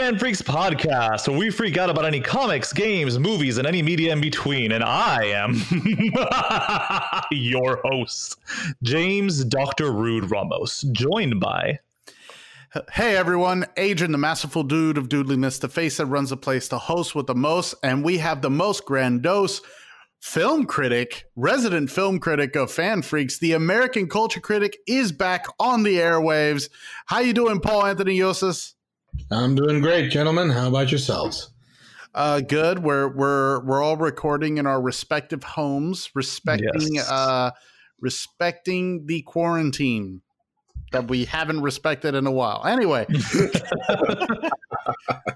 FanFreeks podcast, where we freak out about any comics, games, movies, and any media in between. And I am your host, James Dr. Rude Ramos, joined by. Hey everyone, Adrian, the masterful dude of Doodliness, the face that runs the place, the host with the most, and we have the most grandiose film critic, resident film critic of FanFreeks, the American culture critic, is back on the airwaves. How you doing, Paul Anthony Yosas? I'm doing great, gentlemen. How about yourselves? Uh, good. We're we're we're all recording in our respective homes, respecting Yes. uh, respecting the quarantine that we haven't respected in a while. Anyway,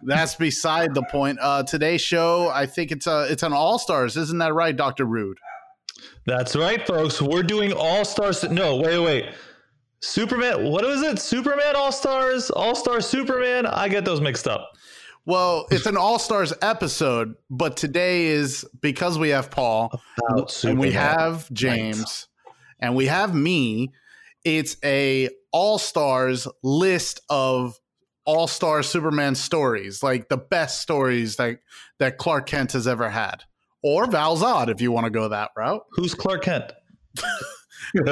that's beside the point. Uh, today's show, I think it's a it's an all stars, isn't that right, Doctor Rude? That's right, folks. We're doing All Stars. No, wait, wait. Superman. What was it? Superman All Stars? All Star Superman? I get those mixed up. Well, it's an all stars episode, but today is because we have Paul. And we have James and we have me. It's a all stars list of all star Superman stories, like the best stories that that Clark Kent has ever had, or Val Zod, if you want to go that route. Who's Clark Kent?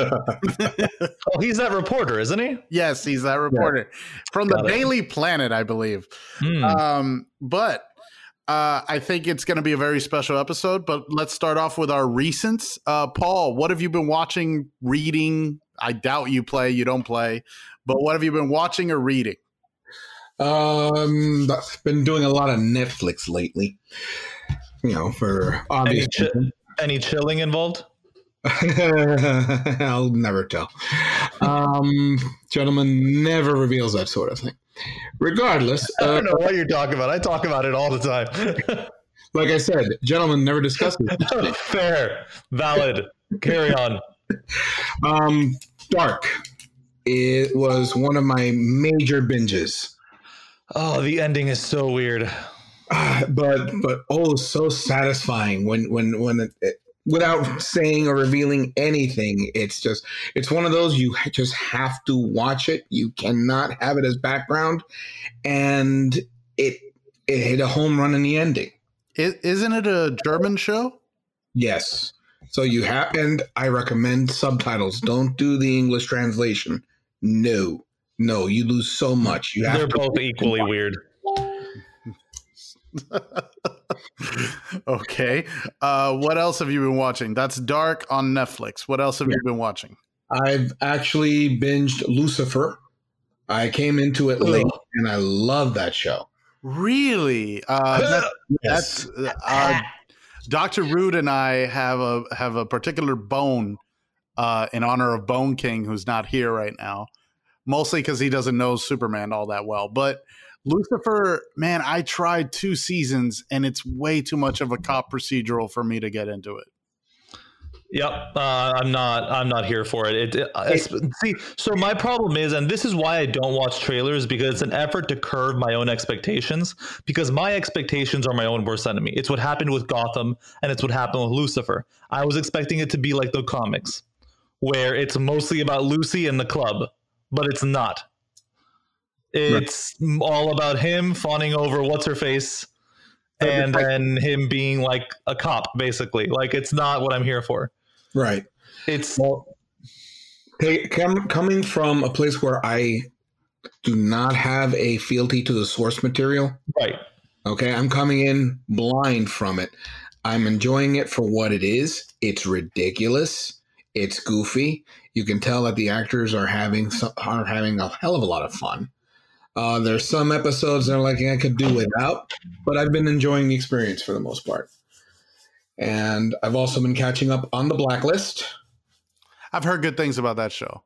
Oh, he's that reporter, isn't he? Yes, he's that reporter from the it. Daily Planet, I believe. Hmm. Um, but uh, I think it's going to be a very special episode. But let's start off with our recents. Uh, Paul, what have you been watching, reading? I doubt you play, you don't play, but what have you been watching or reading? Um, I've been doing a lot of Netflix lately. You know, for obvious. Any chi- Any chilling involved? I'll never tell. Um, gentleman never reveals that sort of thing. Regardless, I uh, don't know what you're talking about. I talk about it all the time. like I said, gentlemen never discuss It. Fair, valid. Carry on. Um, Dark. It was one of my major binges. Oh, the ending is so weird. But but oh so satisfying when when when it, it- without saying or revealing anything. It's just it's one of those you just have to watch it. You cannot have it as background. And it it hit a home run in the ending. Is isn't it a German show? yes. So you have and i recommend subtitles. Don't do the english translation. No no you lose so much. You have They're to both equally weird. okay. Uh, what else have you been watching? That's Dark on Netflix. What else have you been watching? I've actually binged Lucifer. I came into it late and I love that show. Really? Uh, that- That's uh, Dr. Rude and I have a have a particular bone uh, in honor of Bone King, who's not here right now, mostly because he doesn't know Superman all that well. But Lucifer, man, I tried two seasons, and it's way too much of a cop procedural for me to get into it. Yep, uh, I'm not. I'm not here for it. It, it see. So my problem is, and this is why I don't watch trailers because it's an effort to curb my own expectations. Because my expectations are my own worst enemy. It's what happened with Gotham, and it's what happened with Lucifer. I was expecting it to be like the comics, where it's mostly about Lucy and the club, but it's not. It's all about him fawning over what's her face, and then him being like a cop, basically. Like it's not what I'm here for. Right. It's Hey, com- coming from a place where I do not have a fealty to the source material, right. okay, I'm coming in blind from it. I'm enjoying it for what it is. It's ridiculous. It's goofy. You can tell that the actors are having are having a hell of a lot of fun. Uh, there's some episodes that are like I could do without, but I've been enjoying the experience for the most part. And I've also been catching up on the Blacklist. I've heard good things about that show.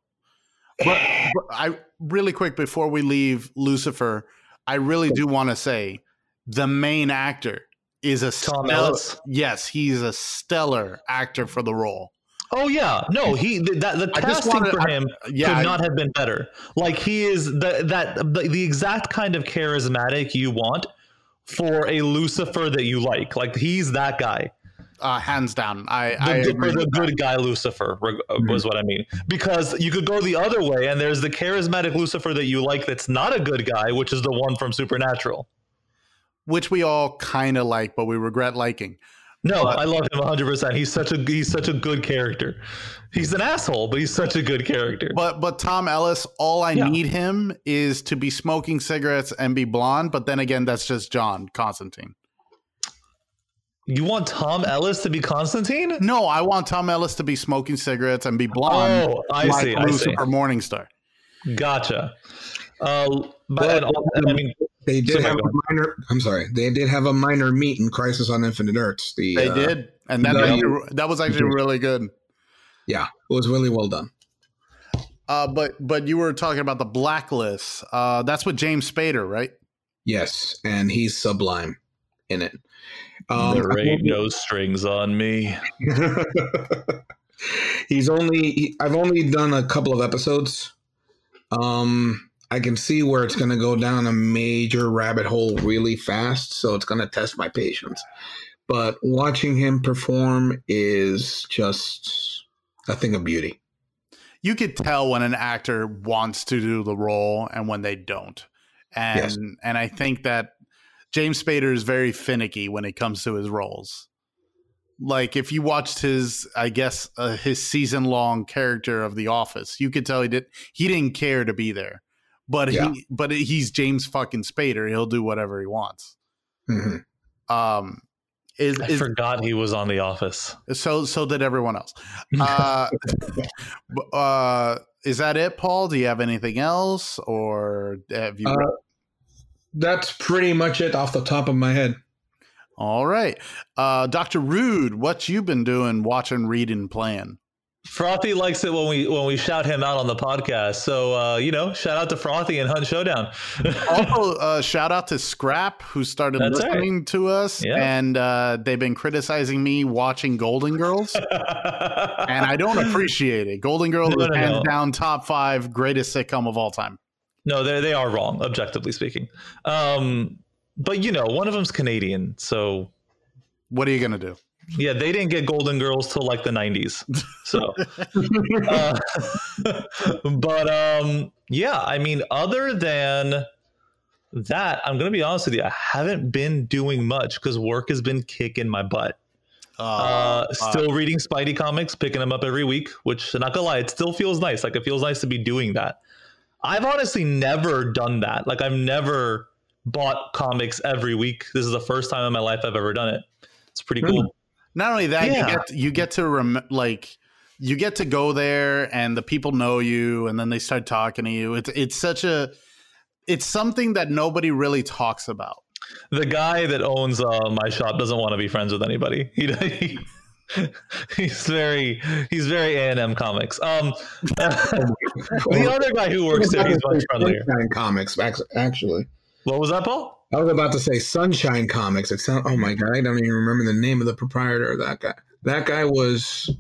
But, but I really quick before we leave Lucifer, I really do want to say the main actor is a Tom stellar, Ellis? Yes, he's a stellar actor for the role. Oh yeah, no, he that the I casting wanted- for I- him yeah, I- could not have been better. Like he is the that the, the exact kind of charismatic you want for a Lucifer that you like. Like he's that guy. Uh, hands down, I, The, I agree the that. good guy Lucifer uh, was what I mean. Because you could go the other way, and there's the charismatic Lucifer that you like that's not a good guy, which is the one from Supernatural. which we all kind of like, but we regret liking. No, but, I love him 100. percent He's such a he's such a good character. He's an asshole, but he's such a good character. But but Tom Ellis, all I yeah. need him is to be smoking cigarettes and be blonde. But then again, that's just John Constantine. You want Tom Ellis to be Constantine? No, I want Tom Ellis to be smoking cigarettes and be blonde. Oh, I like see. Lucifer I see. Morningstar. Gotcha. Uh, but, but I mean, they did have a minor. I'm sorry. They did have a minor meet in Crisis on Infinite Earths. The, they uh, did, and that actually, that was actually really good. Yeah, it was really well done. Uh, but but you were talking about the blacklist. Uh, that's with James Spader, right? Yes, and he's sublime in it. Um, there ain't no strings on me. he's only. He, I've only done a couple of episodes. Um, I can see where it's going to go down a major rabbit hole really fast. So it's going to test my patience. But watching him perform is just a thing of beauty. You could tell when an actor wants to do the role and when they don't. And yes. and I think that James Spader is very finicky when it comes to his roles. Like if you watched his, I guess uh, his season long character of The Office, you could tell he did he didn't care to be there but yeah. he but he's James fucking Spader. He'll do whatever he wants. Mm-hmm. Um, is, I is, forgot he was on The Office. So so did everyone else. Uh, uh, is that it, Paul? Do you have anything else, or have you? Uh, that's pretty much it off the top of my head. All right, uh, Doctor Rude, what you been doing, watching, reading, playing? Frothy likes it when we when we shout him out on the podcast. So uh, you know, shout out to Frothy and Hunt Showdown. also, uh, shout out to Scrap who started That's listening right. to us, yeah. and uh, they've been criticizing me watching Golden Girls, and I don't appreciate it. Golden Girls no, is hands no. down top five greatest sitcom of all time. No, they they are wrong, objectively speaking. Um, but you know, one of them's Canadian, so what are you gonna do? Yeah, they didn't get Golden Girls till like the 90s. So, uh, but um, yeah, I mean, other than that, I'm gonna be honest with you, I haven't been doing much because work has been kicking my butt. Uh, uh, still reading Spidey comics, picking them up every week, which not gonna lie, it still feels nice. Like it feels nice to be doing that. I've honestly never done that. Like I've never bought comics every week. This is the first time in my life I've ever done it. It's pretty cool. Not only that, yeah. you get you get to rem- like you get to go there and the people know you and then they start talking to you. It's it's such a it's something that nobody really talks about. The guy that owns uh, my shop doesn't want to be friends with anybody. He, he he's very he's very A and M comics. Um, the other guy who works there, he's much friendlier. Comics, actually. What was that, Paul? I was about to say Sunshine Comics. It sound oh my god, I don't even remember the name of the proprietor of that guy. That guy was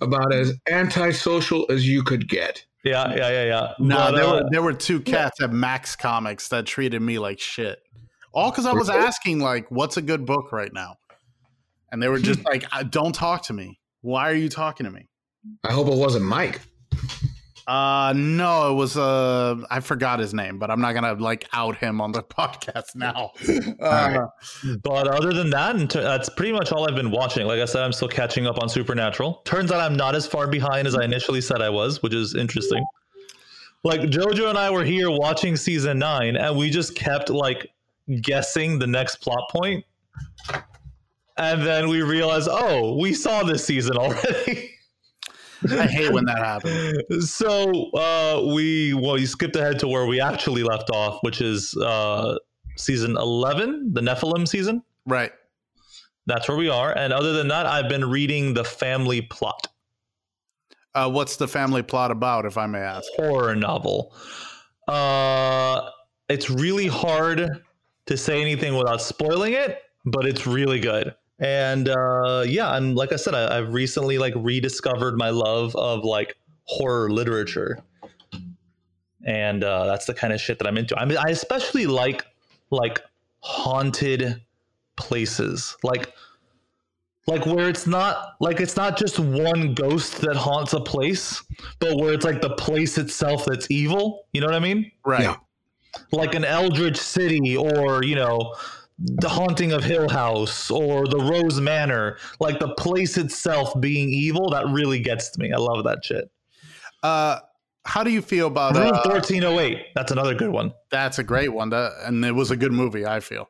about as antisocial as you could get. Yeah, yeah, yeah, yeah. No, but, there uh, were there were two cats yeah. at Max Comics that treated me like shit. All because I was asking like, "What's a good book right now?" And they were just like, "Don't talk to me. Why are you talking to me?" I hope it wasn't Mike. Uh no, it was uh I forgot his name, but I'm not gonna like out him on the podcast now. Uh, But other than that, that's pretty much all I've been watching. Like I said, I'm still catching up on Supernatural. Turns out I'm not as far behind as I initially said I was, which is interesting. Like Jojo and I were here watching season nine, and we just kept like guessing the next plot point, and then we realized, oh, we saw this season already. I hate when that happens. So uh, we well, you skipped ahead to where we actually left off, which is uh, season eleven, the Nephilim season. Right. That's where we are. And other than that, I've been reading the family plot. Uh, what's the family plot about, if I may ask? Horror novel. Uh, it's really hard to say anything without spoiling it, but it's really good and uh, yeah and like i said I, have recently like rediscovered my love of like horror literature. And uh, that's the kind of shit that i'm into. I mean i especially like like haunted places. Like like where it's not like it's not just one ghost that haunts a place but where it's like the place itself that's evil. You know what i mean? Right. Yeah. like an eldritch city or you know the haunting of Hill House or the Rose Manor, like the place itself being evil, that really gets to me. I love that shit. Uh, how do you feel about Room uh, 1308? That's another good one. That's a great one. That and it was a good movie. I feel.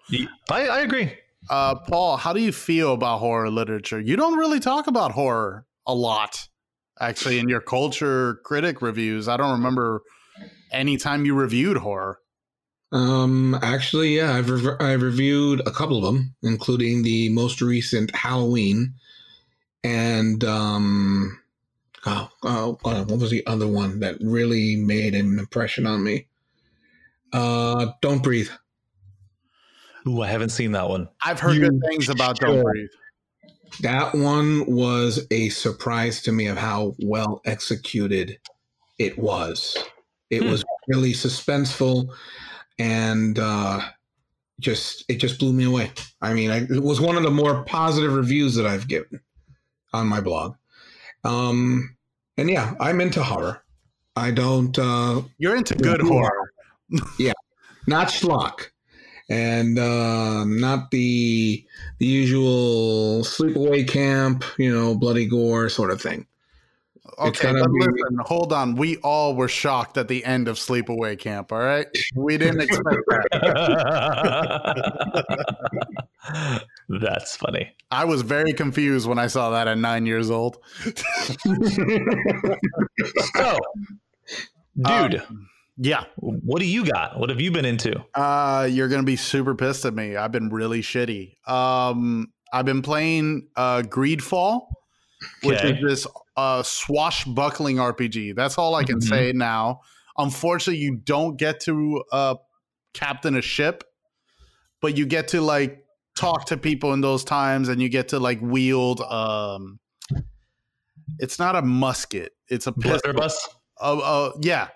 I, I agree. Uh, Paul, how do you feel about horror literature? You don't really talk about horror a lot, actually, in your culture critic reviews. I don't remember any time you reviewed horror. Um, actually, yeah, I've rev- I've reviewed a couple of them, including the most recent Halloween, and um, oh, oh, uh, what was the other one that really made an impression on me? Uh, Don't Breathe. Ooh, I haven't seen that one. I've heard You good things about Don't. Breathe. That one was a surprise to me of how well executed it was. It Hmm. was really suspenseful and uh, just it just blew me away. I mean, I, it was one of the more positive reviews that I've given on my blog. Um, and yeah, I'm into horror. I don't uh, You're into good You horror. Yeah, not schlock and uh, not the the usual sleepaway camp, you know, bloody gore sort of thing. It's Okay, but be- listen, hold on. We all were shocked at the end of Sleepaway Camp. All right, we didn't expect that. That's funny. I was very confused when I saw that at nine years old. So, dude, Um, Yeah, what do you got? What have you been into? uh, you're gonna be super pissed at me. I've been really shitty. Um, I've been playing uh, Greedfall, which is this uh, swashbuckling RPG. That's all I can Mhm. say now. Unfortunately, you don't get to uh, captain a ship, but you get to like talk to people in those times, and you get to like wield. Um, it's not a musket; it's a pistol. Blunderbuss? uh, uh, yeah,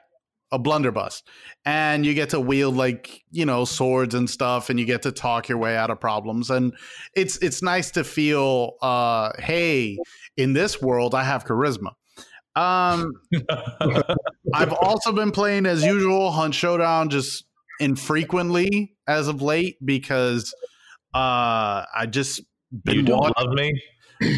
a blunderbuss, and you get to wield like you know swords and stuff, and you get to talk your way out of problems, and it's it's nice to feel, uh, hey, in this world, I have charisma. Um, I've also been playing as usual Hunt Showdown just infrequently as of late because uh, I just been you don't watching. love me?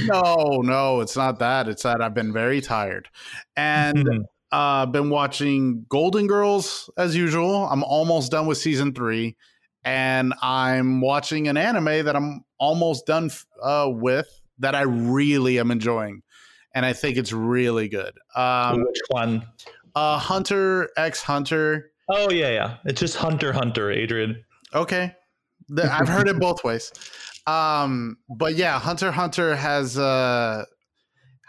No, no, it's not that. It's that I've been very tired, and uh, been watching Golden Girls as usual. I'm almost done with season three, and I'm watching an anime that I'm almost done f- uh, with that I really am enjoying, and I think it's really good. Um, Which one? uh, Hunter X Hunter. Oh yeah, yeah. It's just Hunter Hunter, Adrian. Okay, I've heard it both ways. Um, but yeah, Hunter Hunter has uh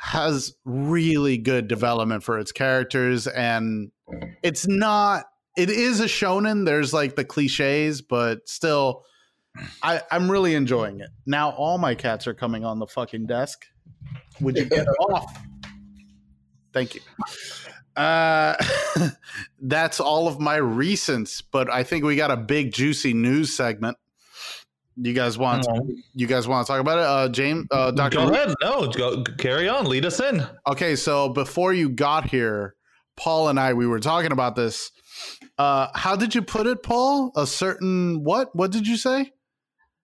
has really good development for its characters, and it's not. It is a shonen. There's like the cliches, but still, I I'm really enjoying it. Now all my cats are coming on the fucking desk. Would you get off? Thank you. Uh, that's all of my recents, but I think we got a big juicy news segment. You guys want to, you guys want to talk about it? Uh, James, uh, Doctor. Go ahead. No, go carry on. Lead us in. Okay, so before you got here, Paul and I we were talking about this. Uh, how did you put it, Paul? A certain what? What did you say?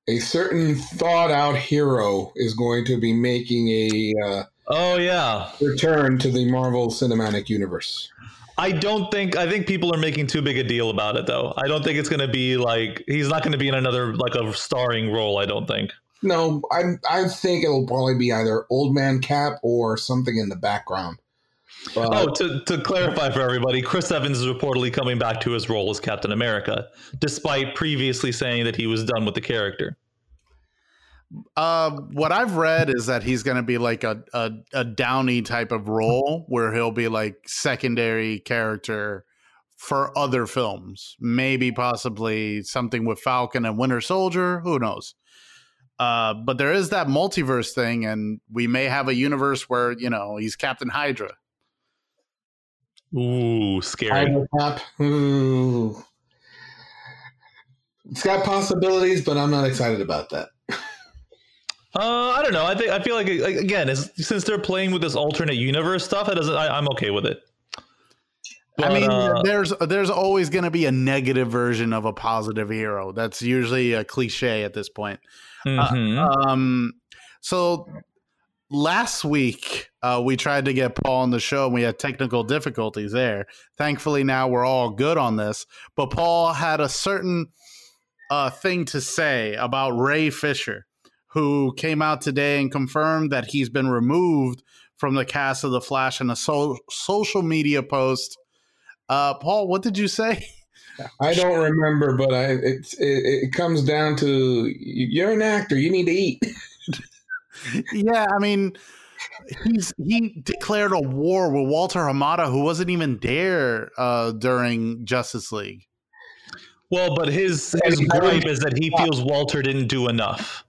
a certain thought out hero is going to be making a uh, Oh yeah. return to the Marvel Cinematic Universe. I don't think I think people are making too big a deal about it though. I don't think it's going to be like he's not going to be in another like a starring role, I don't think. No, I I think it'll probably be either Old Man Cap or something in the background. Oh, to, to clarify for everybody, Chris Evans is reportedly coming back to his role as Captain America, despite previously saying that he was done with the character. Uh, what I've read is that he's going to be like a, a a Downey type of role where he'll be like secondary character for other films, maybe possibly something with Falcon and Winter Soldier. Who knows? Uh, but there is that multiverse thing, and we may have a universe where you know he's Captain Hydra. Ooh, scary. Ooh. it's got possibilities, but I'm not excited about that. Uh, I don't know. I think I feel like again, since they're playing with this alternate universe stuff, it doesn't. I, I'm okay with it. I mean, uh, there's there's always going to be a negative version of a positive hero. That's usually a cliche at this point. Uh, mm-hmm. Uh, um, so last week uh, we tried to get Paul on the show and we had technical difficulties there. Thankfully, now we're all good on this. But Paul had a certain uh, thing to say about Ray Fisher, who came out today and confirmed that he's been removed from the cast of The Flash in a so- social media post. Uh, Paul, what did you say? I don't remember, but I, it, it comes down to you're an actor, you need to eat. yeah, I mean, he's he declared a war with Walter Hamada, who wasn't even there uh, during Justice League. Well, but his his gripe is that he feels Walter didn't do enough.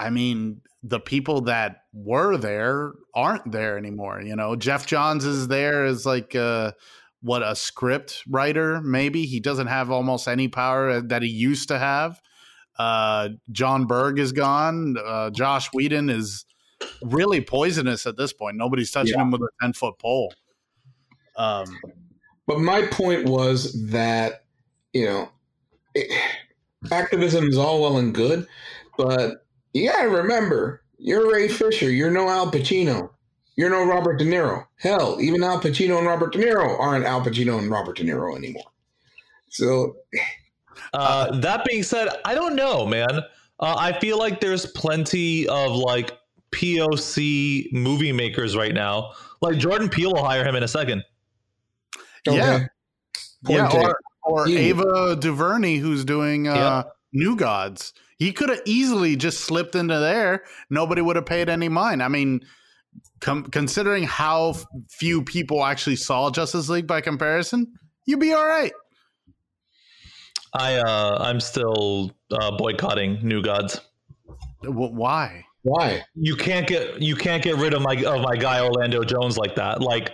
I mean, the people that were there aren't there anymore. You know, Geoff Johns is there as like uh, what a script writer. Maybe he doesn't have almost any power that he used to have. Uh, Jon Berg is gone. Uh, Joss Whedon is really poisonous at this point. Nobody's touching yeah. him with a 10 foot pole. Um, but my point was that, you know, it, activism is all well and good, but you got to remember you're Ray Fisher. You're no Al Pacino. You're no Robert De Niro. Hell, even Al Pacino and Robert De Niro aren't Al Pacino and Robert De Niro anymore. So uh, that being said, I don't know, man. Uh, I feel like there's plenty of like POC movie makers right now. Like Jordan Peele will hire him in a second. Okay. Yeah, yeah, or, or Ava DuVernay, who's doing uh, yeah. New Gods. He could have easily just slipped into there. Nobody would have paid any mind. I mean, com- considering how few people actually saw Justice League by comparison, you'd be all right. I uh, I'm still uh, boycotting New Gods. Why? Why? You can't get you can't get rid of my of my guy Orlando Jones like that. Like,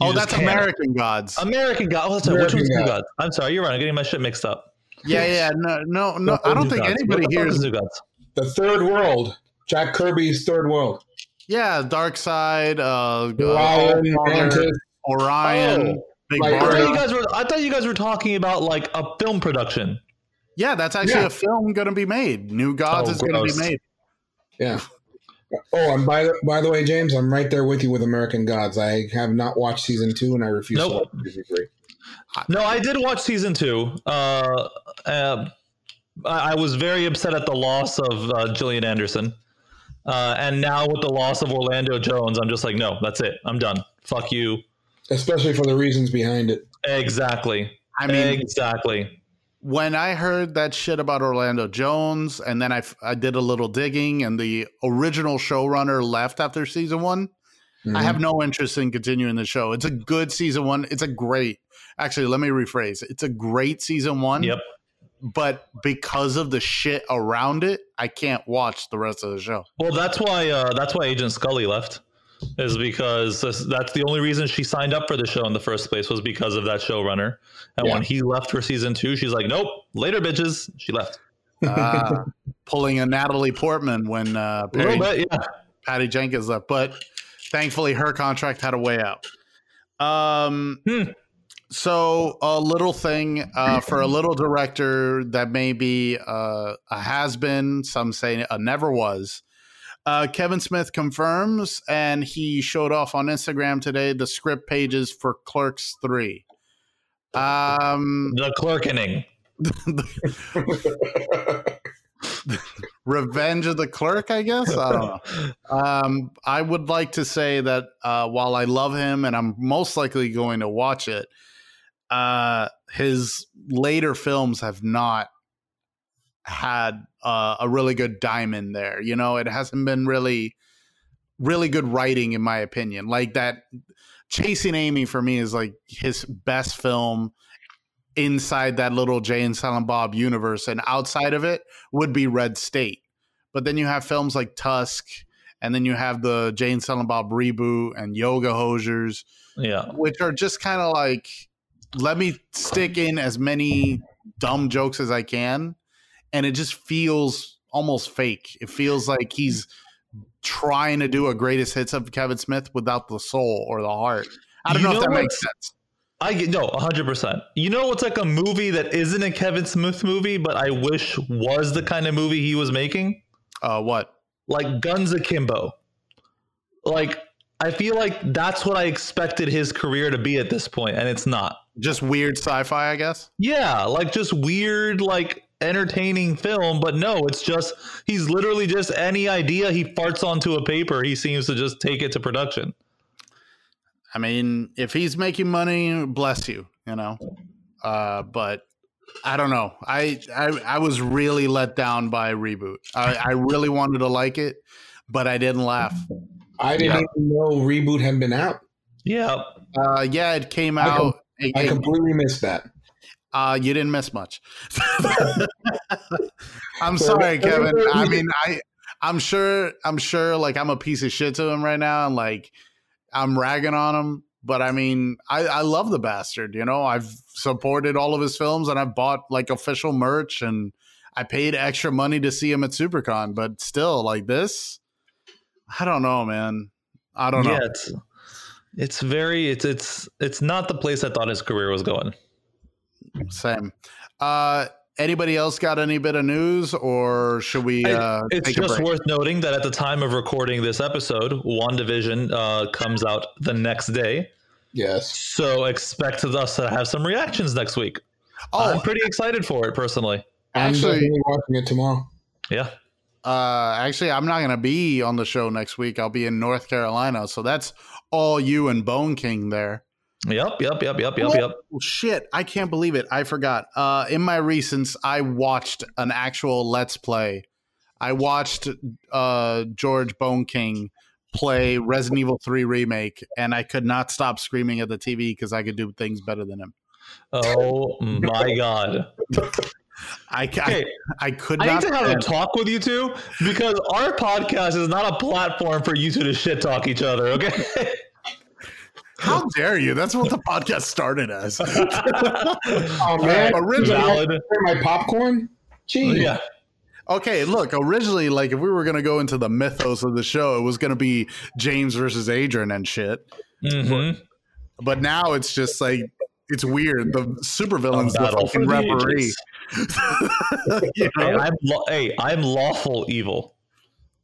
oh, that's can't. American Gods. American Gods. Oh, that's American Which one's New Gods? I'm sorry, you're right. I'm getting my shit mixed up. Yeah, yeah. No, no, no. I don't think anybody here is New Gods. The Third World. Jack Kirby's Third World. Yeah, Darkseid, uh, Orion, uh, Orion. Oh. Big like, I thought you guys were. I thought you guys were talking about like a film production. Yeah, that's actually yeah. a film going to be made. New Gods oh, is going to be made. Yeah. Oh, and by the by the way, James, I'm right there with you with American Gods. I have not watched season two, and I refuse nope. to watch season three. No, I did watch season two. Uh, uh, I was very upset at the loss of uh, Gillian Anderson, uh, and now with the loss of Orlando Jones, I'm just like, no, that's it. I'm done. Fuck you especially for the reasons behind it. Exactly. I mean, exactly. When I heard that shit about Orlando Jones, and then I, I did a little digging, and the original showrunner left after season one, mm-hmm. I have no interest in continuing the show. It's a good season one. It's a great, actually, let me rephrase it's a great season one. Yep. But because of the shit around it, I can't watch the rest of the show. Well, that's why uh, that's why Agent Scully left is because that's the only reason she signed up for the show in the first place was because of that showrunner. And yeah. when he left for season two, she's like, "Nope, later, bitches." She left. Uh, pulling a Natalie Portman when uh, Perry, bit, yeah. Patty Jenkins left, but thankfully her contract had a way out. Um, hmm. So a little thing uh, for a little director that maybe uh, a has been, some say a never was. Uh, Kevin Smith confirms, and he showed off on Instagram today the script pages for Clerks Three. Um, the clerkening. Revenge of the Clerk, I guess. I don't know. Um, I would like to say that uh, while I love him and I'm most likely going to watch it, uh, his later films have not had uh, a really good diamond there. You know, it hasn't been really, really good writing, in my opinion. Like that, Chasing Amy for me is like his best film inside that little Jay and Silent Bob universe, and outside of it would be Red State. But then you have films like Tusk, and then you have the Jay and Silent Bob reboot and Yoga Hosers, yeah, which are just kind of like let me stick in as many dumb jokes as I can and it just feels almost fake. It feels like he's trying to do a greatest hits of Kevin Smith without the soul or the heart. I don't You know, if know that makes sense. I get no, hundred percent. You know, what's like a movie that isn't a Kevin Smith movie, but I wish was the kind of movie he was making, Uh, what? like Guns Akimbo. Like, I feel like that's what I expected his career to be at this point, and it's not. Just weird sci-fi, I guess. Yeah, like just weird, like entertaining film, but no, it's just he's literally just any idea he farts onto a paper, he seems to just take it to production. I mean, if he's making money, bless you, you know. Uh, but I don't know. I, I I was really let down by reboot. I, I really wanted to like it, but I didn't laugh. I didn't Yeah. even know reboot had been out. Yeah, Uh, yeah, it came out. It- I it- completely missed that. uh, you didn't miss much. I'm sorry, Kevin. I mean, I I'm sure I'm sure like I'm a piece of shit to him right now, and like I'm ragging on him. But I mean, I, I love the bastard. You know, I've supported all of his films, and I've bought like official merch, and I paid extra money to see him at SuperCon. But still, like this, I don't know, man. I don't know. yeah, it's it's very it's it's it's not the place I thought his career was going. Same. Uh, anybody else got any bit of news, or should we? I- Uh, It's take a just break? worth noting that at the time of recording this episode, WandaVision uh, comes out the next day. Yes. So expect us to have some reactions next week. I'm Oh, pretty excited for it personally. I'm Actually- watching it tomorrow. Yeah. uh, actually, I'm not gonna be on the show next week. I'll be in North Carolina, so that's all you and Bone King there. Yep, yep, yep, yep, yep, What? yep. Oh, shit, I can't believe it. I forgot. Uh, in my recents, I watched an actual Let's Play. I watched uh, George Bone King play Resident Evil 3 remake, and I could not stop screaming at the TV because I could do things better than him. Oh my god. I, ca- Okay, I, I could I not. need to have a talk with you two because our podcast is not a platform for you two to shit talk each other, okay? How dare you? That's what the podcast started as. Oh man, original- Valid. my popcorn. Gee, Yeah. Okay, look, originally, like if we were gonna go into the mythos of the show, it was gonna be James versus Adrian and shit. hmm But now it's just like it's weird. The supervillain's the Battle for fucking referee. ages. You Hey. I'm lo- hey, I'm lawful evil.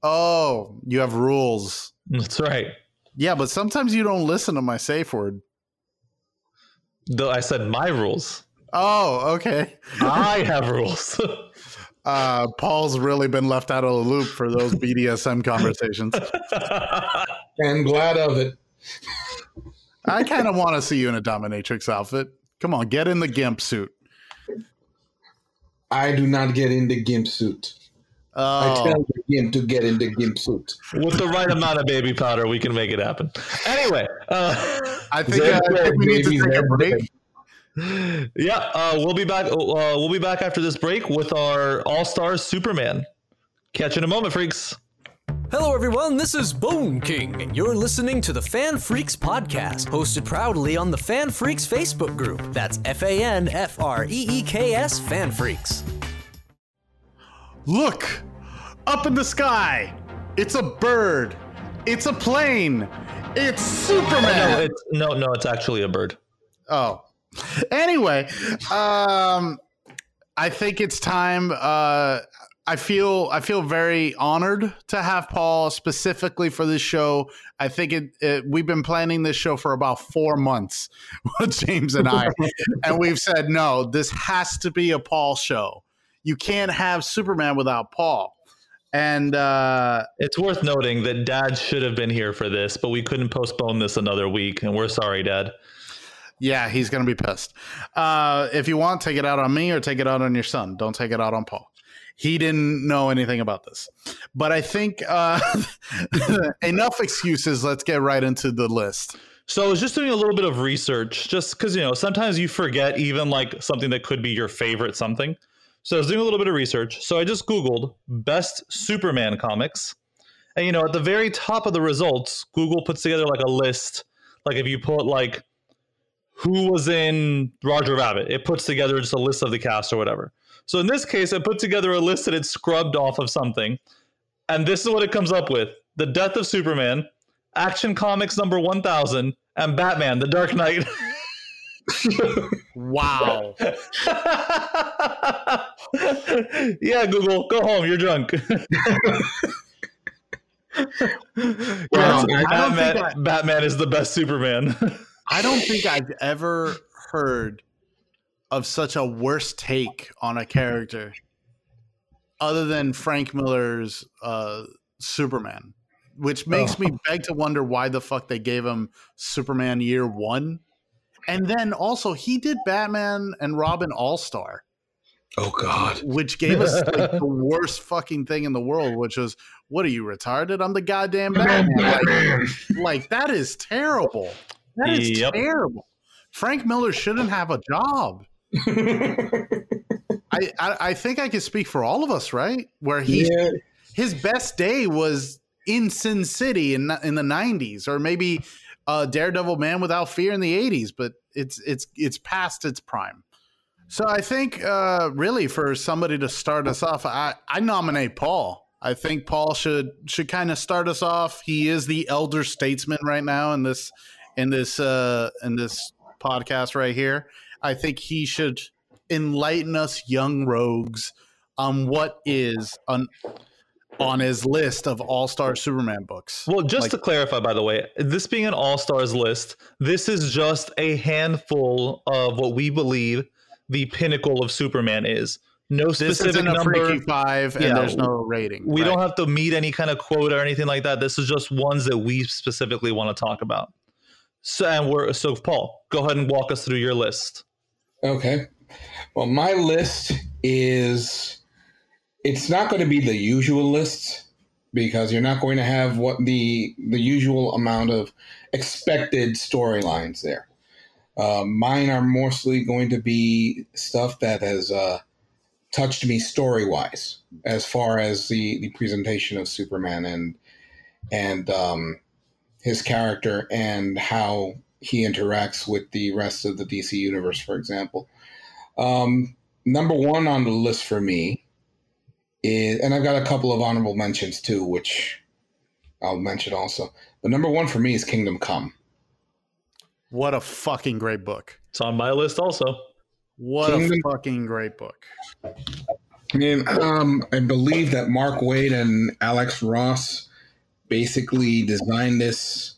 Oh, you have rules. That's right. Yeah, but sometimes you don't listen to my safe word. Though I said my rules. Oh, okay. I have rules. Uh, Paul's really been left out of the loop for those BDSM conversations. and glad of it. I kind of want to see you in a dominatrix outfit. Come on, get in the gimp suit. I do not get in the gimp suit. I Oh, tell the gimp to get in the gimp suit. With the right amount of baby powder, we can make it happen. Anyway, uh, I think, uh, I think we need to take a break. yeah, uh, we'll be back. Uh, we'll be back after this break with our All Stars Superman. Catch you in a moment, freaks. Hello, everyone. This is Bone King, and you're listening to the FanFreeks podcast, hosted proudly on the FanFreeks Facebook group. That's F A N F R E E K S FanFreeks. Look, up in the sky. It's a bird. It's a plane. It's Superman. No, it's no, no, it's actually a bird. Oh. Anyway, um I think it's time uh I feel I feel very honored to have Paul specifically for this show. I think it, it we've been planning this show for about 4 months with James and I and we've said no, this has to be a Paul show. You can't have Superman without Paul. And uh It's worth noting that Dad should have been here for this, but we couldn't postpone this another week, and we're sorry, Dad. Yeah, he's gonna be pissed. Uh, if you want, take it out on me or take it out on your son. Don't take it out on Paul. He didn't know anything about this. But I think uh, enough excuses. Let's get right into the list. So I was just doing a little bit of research, just because you know sometimes you forget even like something that could be your favorite something. So I was doing a little bit of research. So I just Googled best Superman comics, and you know at the very top of the results, Google puts together like a list. Like if you put like who was in Roger Rabbit, it puts together just a list of the cast or whatever. So in this case, I put together a list that it scrubbed off of something, and this is what it comes up with: the death of Superman, Action Comics number 1000, and Batman: The Dark Knight. wow. yeah, Google, go home. You're drunk. Well, Yes, I Batman, I- Batman is the best Superman. I don't think I've ever heard of such a worse take on a character other than Frank Miller's uh, Superman, which makes me beg to wonder why the fuck they gave him Superman Year One. And then also, he did Batman and Robin All Star, Oh God. which gave us like the worst fucking thing in the world, which was, "What are you retarded? I'm the goddamn Batman." Like, like that is terrible. That is Yep. terrible. Frank Miller shouldn't have a job. I, I I think I can speak for all of us, right? Where he yeah. his best day was in Sin City in in the '90s, or maybe uh, Daredevil Man Without Fear in the '80s. But it's it's it's past its prime. So I think uh, really for somebody to start us off, I, I nominate Paul. I think Paul should should kind of start us off. He is the elder statesman right now in this in this uh, in this podcast right here. I think he should enlighten us young rogues on what is on on his list of all star Superman books. Well, just Like- to clarify, by the way, this being an all stars list, this is just a handful of what we believe the pinnacle of Superman is. No specific number. five, and Yeah, there's no rating. We right? don't have to meet any kind of quota or anything like that. This is just ones that we specifically want to talk about. So, and we're so Paul, go ahead and walk us through your list. Okay. Well, my list is it's not going to be the usual list because you're not going to have what the the usual amount of expected storylines there. Uh, mine are mostly going to be stuff that has uh, touched me story wise, as far as the the presentation of Superman and and um, his character and how he interacts with the rest of the DC universe, for example. Um, number one on the list for me is, and I've got a couple of honorable mentions too, which I'll mention also. But number one for me is Kingdom Come. What a fucking great book. It's on my list also. What Kingdom- a fucking great book. I mean, um, I believe that Mark Waid and Alex Ross basically designed this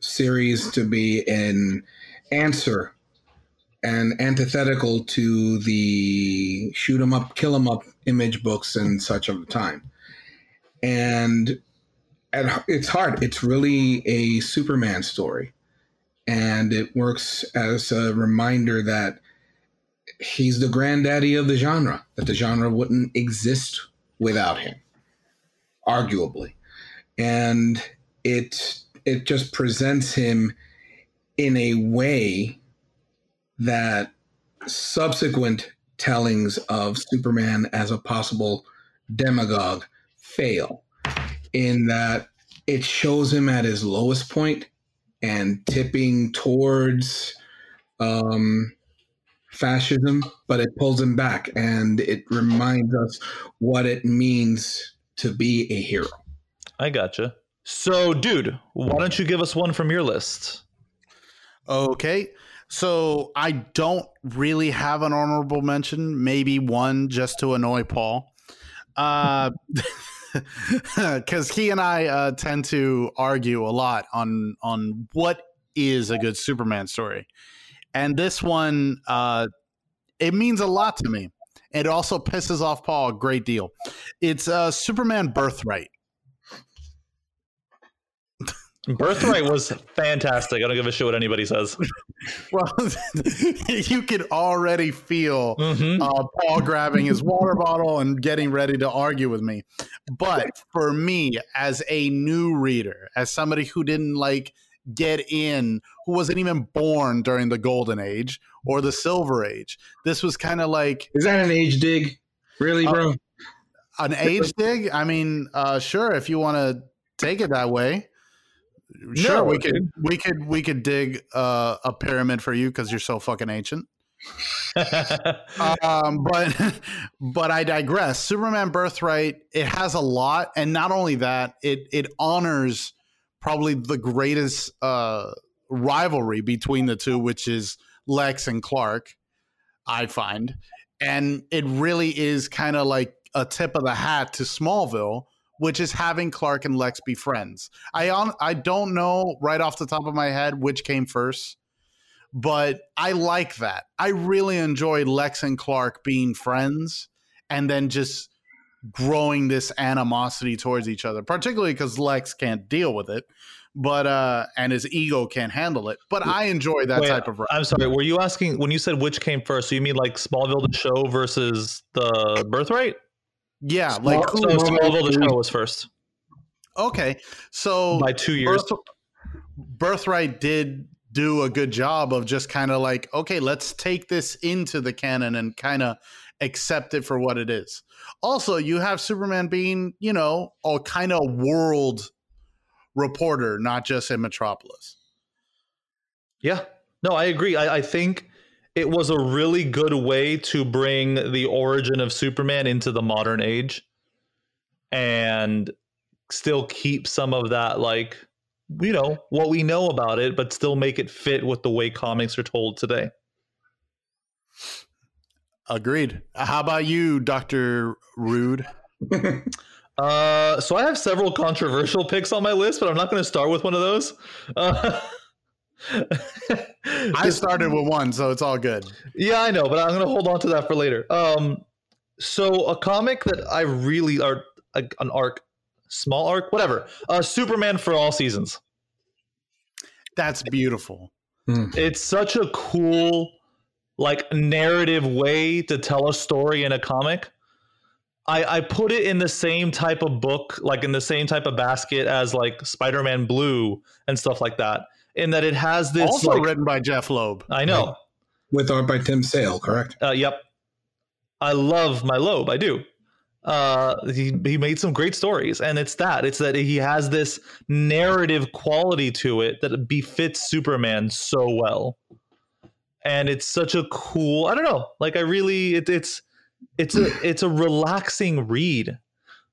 series to be an answer and antithetical to the shoot 'em up, kill 'em up image books and such of the time. And at, it's hard. It's really a Superman story. And it works as a reminder that he's the granddaddy of the genre, that the genre wouldn't exist without him, arguably. And it it just presents him in a way that subsequent tellings of Superman as a possible demagogue fail in that it shows him at his lowest point and tipping towards um, fascism, but it pulls him back and it reminds us what it means to be a hero. I gotcha. So, dude, why don't you give us one from your list? Okay. So I don't really have an honorable mention, maybe one just to annoy Paul. Uh because he and I uh, tend to argue a lot on on what is a good Superman story, and this one uh, it means a lot to me. It also pisses off Paul a great deal. It's uh, Superman Birthright. Birthright was fantastic. I don't give a shit what anybody says. Well, you could already feel Mhm. uh, Paul grabbing his water bottle and getting ready to argue with me. But for me, as a new reader, as somebody who didn't like get in, who wasn't even born during the Golden Age or the Silver Age, this was kind of like Is that an age dig? Really, bro? an age dig. I mean, uh, sure, if you want to take it that way. Sure, No, we could dude. we could we could dig uh, a pyramid for you because you're so fucking ancient. um, but but I digress. Superman Birthright it has a lot, and not only that, it it honors probably the greatest uh, rivalry between the two, which is Lex and Clark. I find, and it really is kind of like a tip of the hat to Smallville, which is having Clark and Lex be friends. I on I don't know right off the top of my head which came first, but I like that. I really enjoyed Lex and Clark being friends and then just growing this animosity towards each other, particularly because Lex can't deal with it, but uh, and his ego can't handle it. But I enjoy that Wait, type of. I'm sorry. Were you asking when you said which came first? So you mean like Smallville the show versus the Birthright? Yeah, like so Smallville the show was first okay. So by two years. Birth, Birthright did do a good job of just kind of like, okay, let's take this into the canon and kind of accept it for what it is. Also, you have Superman being, you know, a kind of world reporter, not just in Metropolis. Yeah. No, I agree. I, I think it was a really good way to bring the origin of Superman into the modern age and still keep some of that like you know what we know about it but still make it fit with the way comics are told today. Agreed. How about you dr rude? Uh so i have several controversial picks on my list but i'm not going to start with one of those. Uh, I started with one, so it's all good. Yeah, I know, but I'm going to hold on to that for later. Um, so a comic that I really are an arc, small arc, whatever. Uh, Superman for all seasons. That's beautiful. Mm. It's such a cool, like narrative way to tell a story in a comic. I, I put it in the same type of book, like in the same type of basket as like Spider-Man Blue and stuff like that in that it has this also like, written by Jeph Loeb. I know, with art by Tim Sale, correct? Uh, yep. I love my Loeb. I do. Uh, he he made some great stories, and it's that it's that he has this narrative quality to it that befits Superman so well, and it's such a cool. I don't know, like I really it, it's it's a it's a relaxing read.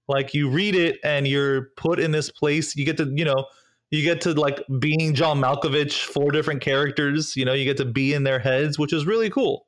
Like you read it and you're put in this place. You get to you know you get to like being John Malkovich, four different characters. You know, you get to be in their heads, which is really cool.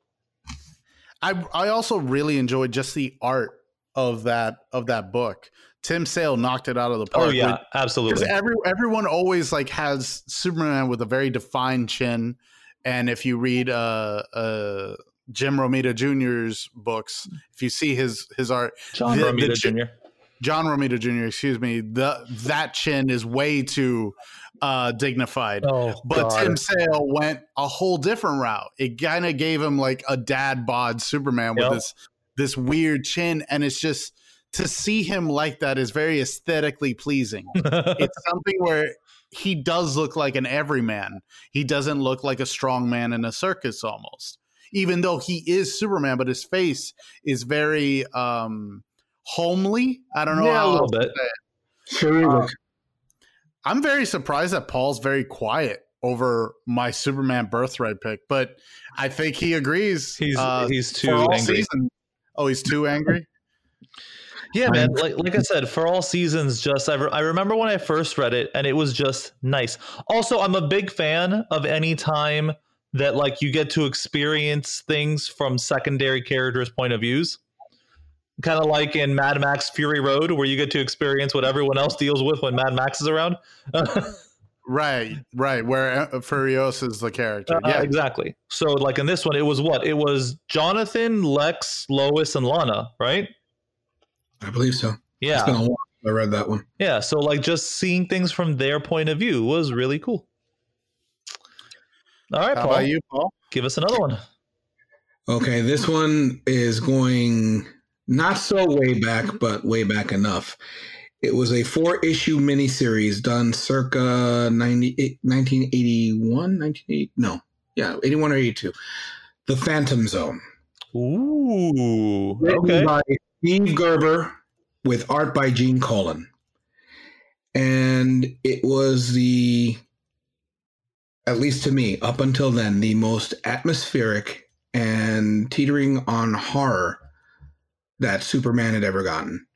I I also really enjoyed just the art of that of that book. Tim Sale knocked it out of the park. Oh yeah, absolutely. Every everyone always like has Superman with a very defined chin, and if you read uh uh Jim Romita Jr.'s books, if you see his his art, John the, Romita the, Jr. John Romita Jr., excuse me, the that chin is way too uh, dignified. Oh, but God. Tim Sale went a whole different route. It kind of gave him like a dad bod Superman with yep. this this weird chin, and it's just to see him like that is very aesthetically pleasing. it's something where he does look like an everyman. He doesn't look like a strong man in a circus almost. Even though he is Superman, but his face is very um homely. I don't know. Yeah, a little bit. Sure. Uh, I'm very surprised that Paul's very quiet over my Superman birthright pick, but I think he agrees. He's uh, he's too angry. Season. Oh, he's too angry. Yeah, man. Like like I said, for all seasons, just I, re- I remember when I first read it, and it was just nice. Also, I'm a big fan of any time that like you get to experience things from secondary characters' point of views kind of like in Mad Max Fury Road, where you get to experience what everyone else deals with when Mad Max is around. right, right. Where uh, Furiosa is the character. Uh, yeah, exactly. So, like in this one, it was what? It was Jonathan, Lex, Lois, and Lana, right? I believe so. Yeah. I read that one. Yeah. So, like, just seeing things from their point of view was really cool. All right, How Paul. about you, Paul? Give us another one. Okay, this one is going not so way back, but way back enough. It was a four issue miniseries done circa 90, 1981, 1980, no, yeah, 81 or 82. The Phantom Zone. Ooh, okay. By Steve Gerber with art by Gene Colan. And it was the, at least to me, up until then, the most atmospheric and teetering on horror that Superman had ever gotten.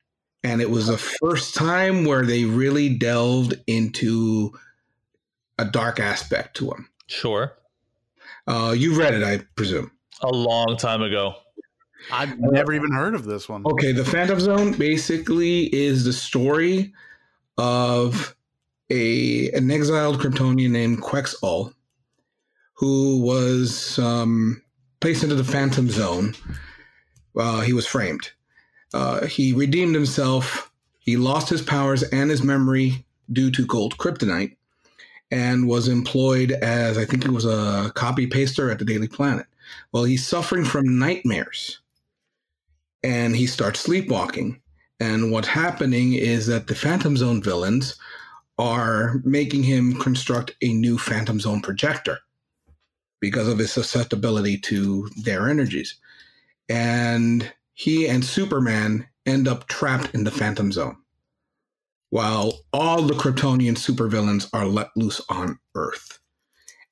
And it was the first time where they really delved into a dark aspect to him. Sure. Uh, you've read it, I presume. A long time ago. I've never even heard of this one. Okay, the Phantom Zone basically is the story of a an exiled Kryptonian named Quex-Ul, who was um, placed into the Phantom Zone. Uh, he was framed. Uh, he redeemed himself. He lost his powers and his memory due to cold kryptonite, and was employed as I think he was a copy paster at the Daily Planet. Well, he's suffering from nightmares and he starts sleepwalking. And what's happening is that the Phantom Zone villains are making him construct a new Phantom Zone projector because of his susceptibility to their energies. And he and Superman end up trapped in the Phantom Zone while all the Kryptonian supervillains are let loose on Earth.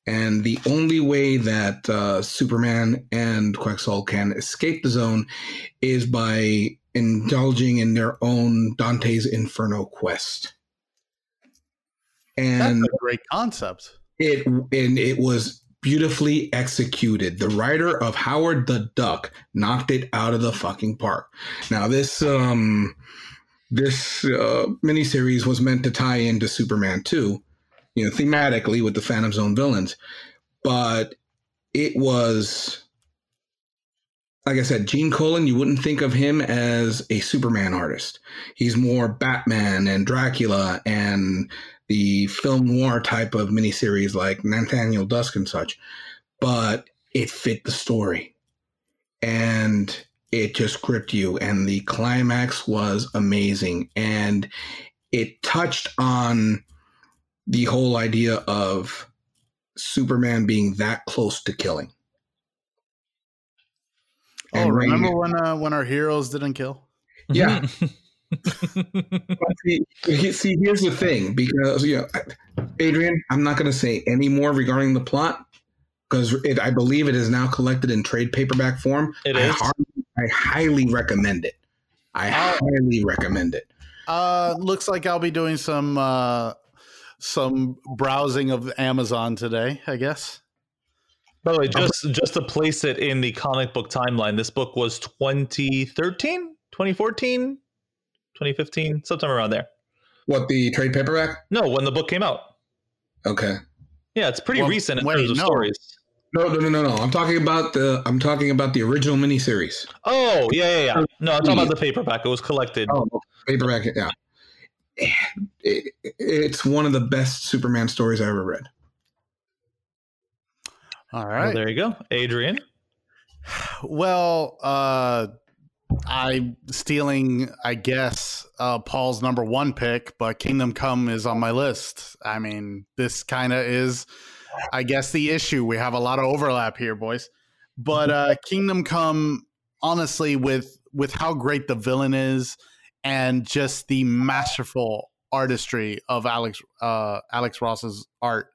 And the only way that uh, Superman and Quex-Ul can escape the zone is by indulging in their own Dante's Inferno quest. And That's a great concept. it and it was beautifully executed. The writer of Howard the Duck knocked it out of the fucking park. Now this um this uh, miniseries was meant to tie into Superman 2, you know, thematically with the Phantom Zone villains, but it was like I said, Gene Colan, you wouldn't think of him as a Superman artist. He's more Batman and Dracula and the film noir type of miniseries like Nathaniel Dusk and such. But it fit the story. And it just gripped you. And the climax was amazing. And it touched on the whole idea of Superman being that close to killing. Oh, And remember Rain- when uh, when our heroes didn't kill? Yeah. But see, see, here's the thing, because you know, Adrian, I'm not going to say any more regarding the plot because I believe it is now collected in trade paperback form. It I, is. har- I highly recommend it. I Oh. highly recommend it. Uh, looks like I'll be doing some uh, some browsing of Amazon today. I guess. By the way, just just to place it in the comic book timeline, this book was 2013, 2014, 2015, sometime around there. What the trade paperback? No, when the book came out. Okay. Yeah, it's pretty Well, recent in wait, terms of no. stories. No, no, no, no, no. I'm talking about the. I'm talking about the original miniseries. Oh, yeah, yeah, yeah. No, I'm talking about the paperback. It was collected. Oh, paperback. Yeah. It, it's one of the best Superman stories I ever read. All right. Well, there you go. Adrian. Well, uh, I'm stealing, I guess, uh, Paul's number one pick, but Kingdom Come is on my list. I mean, this kind of is, I guess, the issue. We have a lot of overlap here, boys. But uh, Kingdom Come, honestly, with with how great the villain is, and just the masterful artistry of Alex uh, Alex Ross's art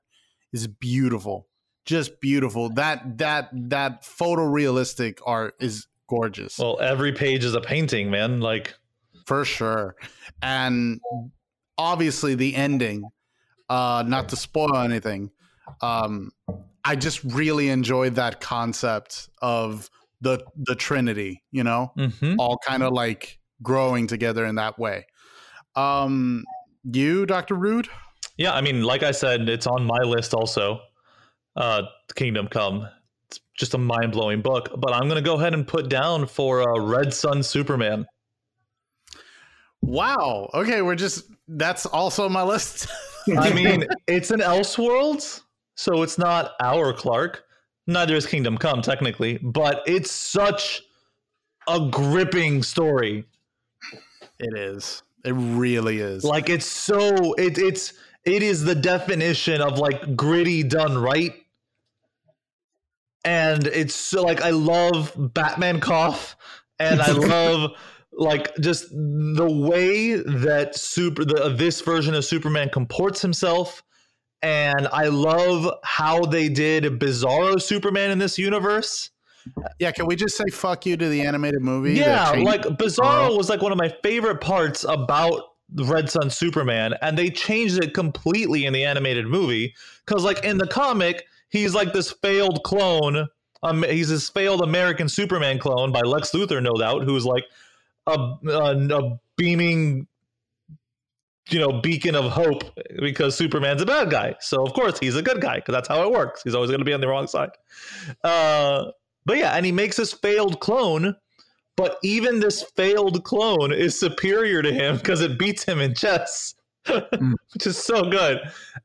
is beautiful just beautiful. That that that photorealistic art is gorgeous Well, every page is a painting, man. Like, for sure. And obviously the ending, uh, not to spoil anything, um, I just really enjoyed that concept of the the Trinity, you know, mhm. all kind of like growing together in that way. Um, you, Dr. Rude? yeah, I mean, like I said, it's on my list also. Uh, Kingdom Come. It's just a mind blowing book. But I'm gonna go ahead and put down for uh, Red Sun Superman. Wow. Okay, we're just that's also on my list. I mean, it's an Elseworlds, so it's not our Clark. Neither is Kingdom Come, technically, but it's such a gripping story. it is. It really is. Like it's so it it's it is the definition of like gritty done right. And it's so like I love Batman cough and I love like just the way that super the this version of Superman comports himself and I love how they did Bizarro Superman in this universe. yeah, can we just say fuck you to the animated movie? Yeah, like Bizarro oh. was like one of my favorite parts about Red Sun Superman, and they changed it completely in the animated movie. Because, like in the comic, he's like this failed clone. Um, he's this failed American Superman clone by Lex Luthor, no doubt, who's like a, a, a beaming, you know, beacon of hope because Superman's a bad guy. So of course he's a good guy because that's how it works. He's always going to be on the wrong side. Uh, but yeah, and he makes this failed clone but even this failed clone is superior to him because it beats him in chess, mm. which is so good.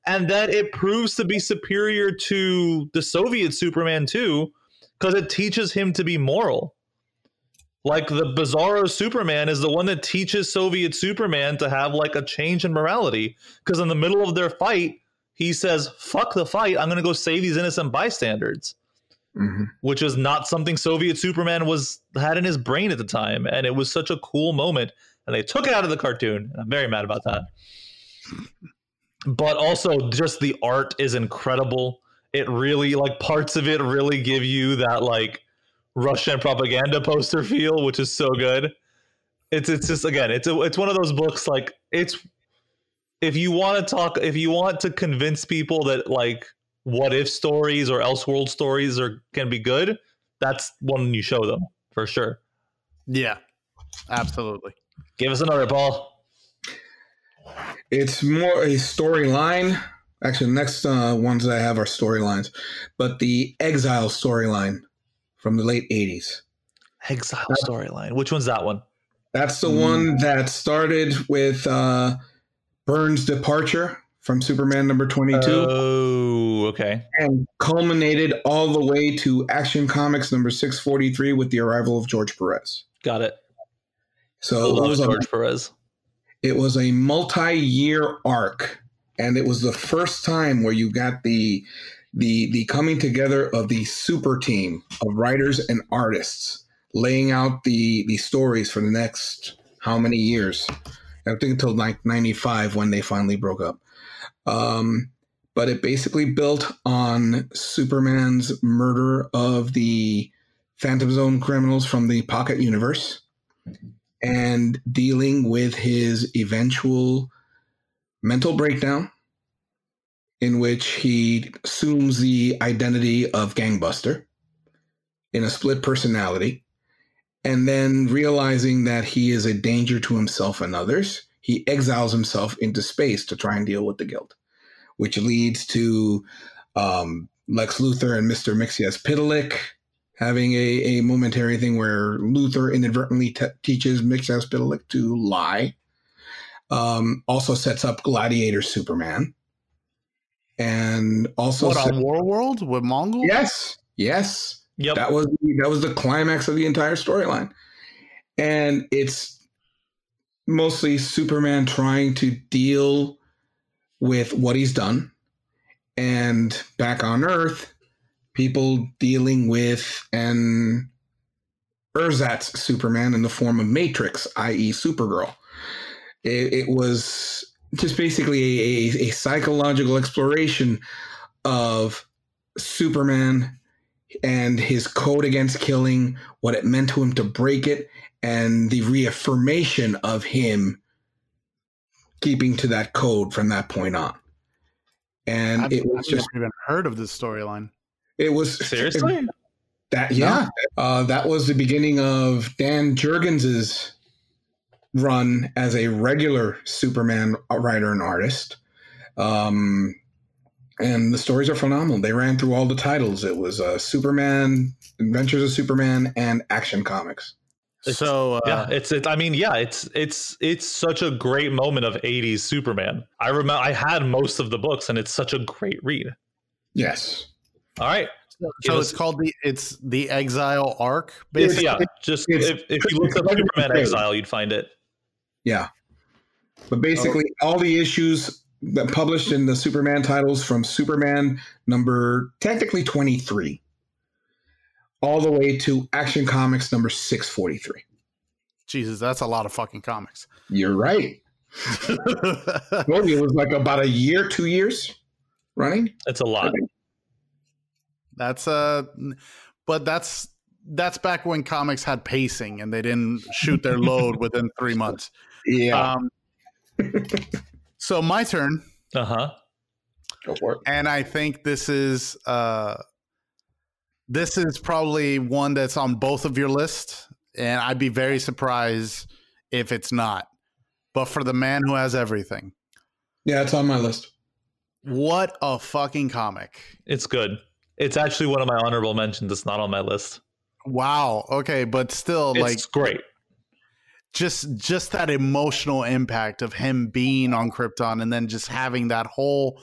And then it proves to be superior to the Soviet Superman too, because it teaches him to be moral. Like the Bizarro Superman is the one that teaches Soviet Superman to have like a change in morality. Because in the middle of their fight, he says, fuck the fight, I'm going to go save these innocent bystanders mm-hmm. which is not something Soviet Superman was had in his brain at the time, and it was such a cool moment. And they took it out of the cartoon. I'm very mad about that. But also, just the art is incredible. It really like parts of it really give you that like Russian propaganda poster feel, which is so good. It's it's just again, it's a, it's one of those books like it's if you want to talk if you want to convince people that like what if stories or Elseworld stories are can be good, that's one you show them for sure. Yeah, absolutely. Give us another, Paul. It's more a storyline. Actually, the next uh, ones that I have are storylines, but the Exile storyline from the late '80s. Exile storyline. Which one's that one? That's the mm. one that started with uh, Byrne's departure from Superman number 22. Oh, okay. And culminated all the way to Action Comics number 643 with the arrival of George Perez. Got it. So it was George a, Perez. It was a multi-year arc and it was the first time where you got the the the coming together of the super team of writers and artists laying out the the stories for the next how many years? I think until like 95 when they finally broke up. Um, but it basically built on Superman's murder of the Phantom Zone criminals from the Pocket Universe and dealing with his eventual mental breakdown, in which he assumes the identity of Gangbuster in a split personality, and then realizing that he is a danger to himself and others he exiles himself into space to try and deal with the guilt, which leads to um, Lex Luthor and Mr. Mixias Mxyzptlk having a, a momentary thing where Luthor inadvertently te- teaches Mxyzptlk to lie. Um, also sets up Gladiator Superman. And also what set- on War World with Mongul? Yes. Yes. Yep. That was that was the climax of the entire storyline. And it's mostly Superman trying to deal with what he's done. And back on Earth, people dealing with an ersatz Superman in the form of Matrix, i.e., Supergirl. It, it was just basically a, a, psychological exploration of Superman and his code against killing, what it meant to him to break it, and the reaffirmation of him keeping to that code from that point on. And I've, it was I've just never even heard of this storyline. It was seriously it, that yeah. No. Uh, that was the beginning of Dan Jurgens's run as a regular Superman writer and artist. Um, and the stories are phenomenal. They ran through all the titles. It was uh, Superman, Adventures of Superman, and Action Comics. It's, so uh, yeah, it's it. I mean, yeah, it's it's it's such a great moment of '80s Superman. I remember I had most of the books, and it's such a great read. Yes. All right. So, so it's called the it's the Exile arc. Basically. Yeah, just if, if you look up Superman Exile, you'd find it. Yeah, but basically, oh. all the issues that published in the Superman titles from Superman number technically twenty three all the way to Action Comics number 643. Jesus, that's a lot of fucking comics. You're right. it was like about a year, two years running. It's a lot. That's uh but that's that's back when comics had pacing and they didn't shoot their load within three months. Yeah. Um, so my turn. Uh-huh. Go for it. and I think this is uh, this is probably one that's on both of your list, and I'd be very surprised if it's not. But for the man who has everything, Yeah, it's on my list. what a fucking comic! It's good. It's actually one of my honorable mentions. It's not on my list. Wow. Okay, but still, It's like great. just just that emotional impact of him being on Krypton and then just having that whole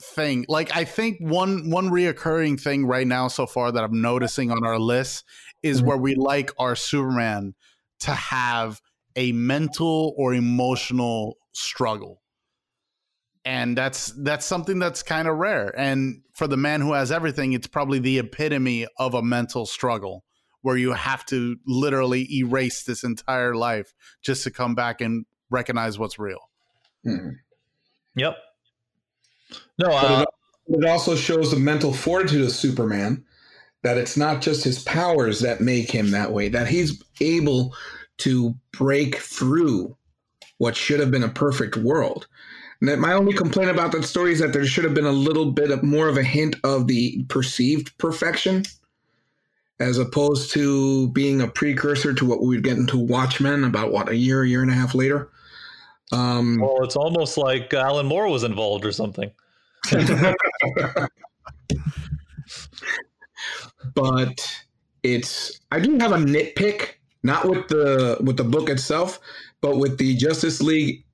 thing. Like I think one one reoccurring thing right now so far that I'm noticing on our list is Mhm. where we like our Superman to have a mental or emotional struggle. And that's that's something that's kind of rare. And for the man who has everything, it's probably the epitome of a mental struggle where you have to literally erase this entire life just to come back and recognize what's real. Mhm. Yep. No, uh, it, it also shows the mental fortitude of Superman that it's not just his powers that make him that way, that he's able to break through what should have been a perfect world. My only complaint about that story is that there should have been a little bit of more of a hint of the perceived perfection as opposed to being a precursor to what we would get into Watchmen about what a year, year and a half later. Um, well, it's almost like Alan Moore was involved or something. but it's I do have a nitpick, not with the with the book itself, but with the Justice League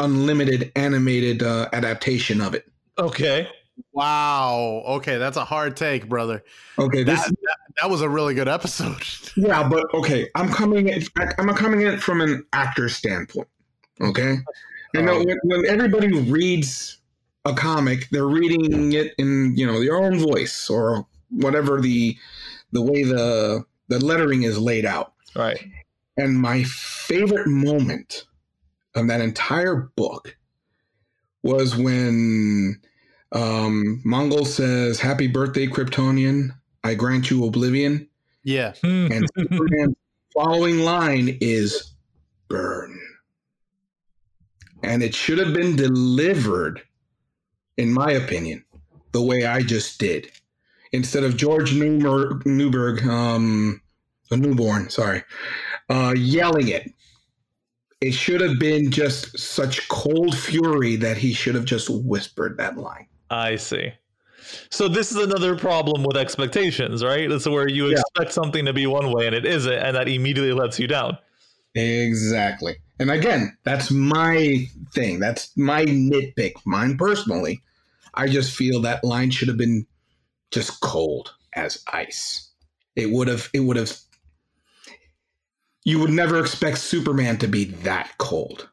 Unlimited animated uh, adaptation of it. Okay. Wow. Okay, that's a hard take, brother. Okay, this That, that, that was a really good episode. yeah, but okay, I'm coming. In, I'm coming in from an actor's standpoint. Okay, you know when, when everybody reads a comic, they're reading it in you know their own voice or whatever the the way the the lettering is laid out. Right. And my favorite moment of that entire book was when um, Mongul says, Happy birthday, Kryptonian. I grant you oblivion. Yeah. And Superman's following line is burn. And it should have been delivered, in my opinion, the way I just did. Instead of George Newmer, Newberg, um, a Newbern, sorry, uh, yelling it. It should have been just such cold fury that he should have just whispered that line. I see. So this is another problem with expectations, right? It's where you Yeah. expect something to be one way and it isn't, and that immediately lets you down. Exactly. And again, that's my thing. That's my nitpick. Mine personally. I just feel that line should have been just cold as ice. It would have it would have you would never expect Superman to be that cold.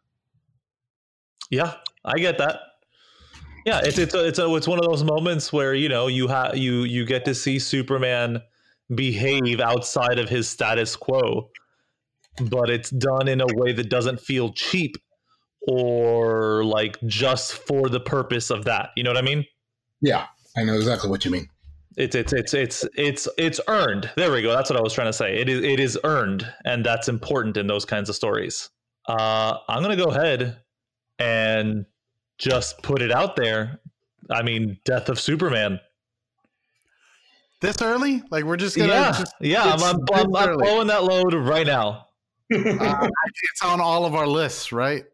Yeah, I get that. Yeah, it's it's a, it's a, it's one of those moments where you know you have you you get to see Superman behave outside of his status quo, but it's done in a way that doesn't feel cheap or like just for the purpose of that. You know what I mean? Yeah, I know exactly what you mean. It's it's it's it's it's it's earned. There we go. That's what I was trying to say. It is it is earned, and that's important in those kinds of stories. Uh, I'm gonna go ahead and just put it out there. I mean, Death of Superman. This early? Like we're just gonna yeah, just, yeah. I'm I'm, I'm, I'm blowing that load right now. uh, it's on all of our lists, right?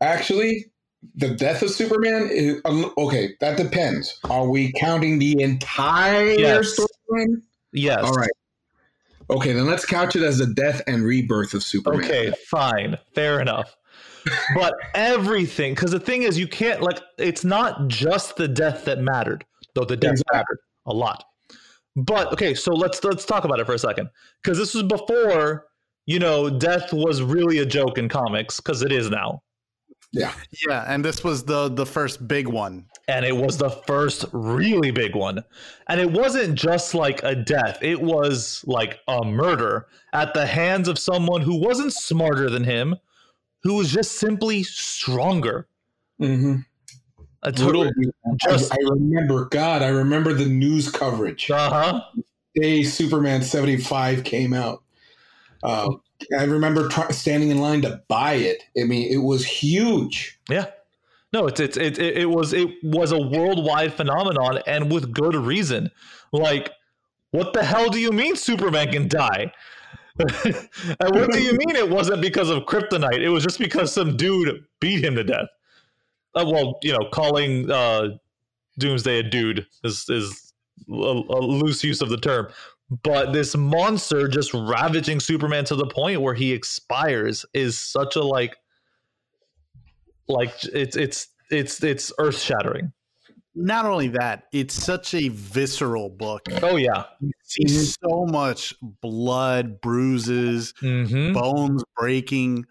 Actually, the death of Superman is um, okay. That depends. Are we counting the entire Yes. storyline? Yes. All right. Okay, then let's couch it as the death and rebirth of Superman. Okay, fine, fair enough. but everything, because the thing is, you can't like. It's not just the death that mattered, though the death Exactly. mattered a lot. But okay, so let's let's talk about it for a second, because this was before you know death was really a joke in comics, because it is now, Yeah, Yeah, and this was the the first big one. and it was the first really big one, and it wasn't just like a death; it was like a murder at the hands of someone who wasn't smarter than him, who was just simply stronger. Mm-hmm. A total. Just- I, I remember. God, I remember the news coverage. Uh huh. Day Superman seventy five came out. Uh, I remember standing in line to buy it. I mean, it was huge. Yeah. No, it's it's it, it, it was it was a worldwide phenomenon and with good reason. Like, what the hell do you mean Superman can die? and what do you mean it wasn't because of kryptonite? It was just because some dude beat him to death. Uh, well, you know, calling uh, Doomsday a dude is is a, a loose use of the term. But this monster just ravaging Superman to the point where he expires is such a like like it's it's it's it's earth shattering. Not only that, it's such a visceral book. Oh yeah, you see so much blood, bruises, mm-hmm. bones breaking.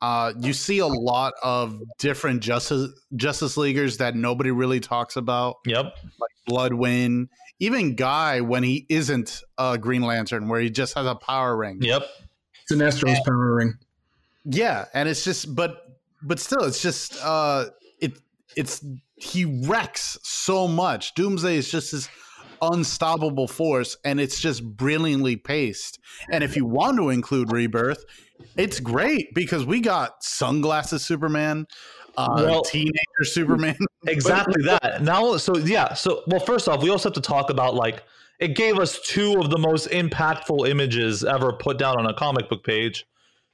Uh, you see a lot of different Justice Justice Leaguers that nobody really talks about. Yep, like Bloodwynd, even Guy when he isn't a Green Lantern, where he just has a power ring. Yep, Sinestro's and, power ring. Yeah, and it's just, but but still, it's just uh, it it's he wrecks so much. Doomsday is just this unstoppable force, and it's just brilliantly paced. And if you want to include Rebirth, it's great because we got sunglasses Superman. Uh, well, teenager Superman. exactly that. Now, so yeah, so well, first off, we also have to talk about like it gave us two of the most impactful images ever put down on a comic book page,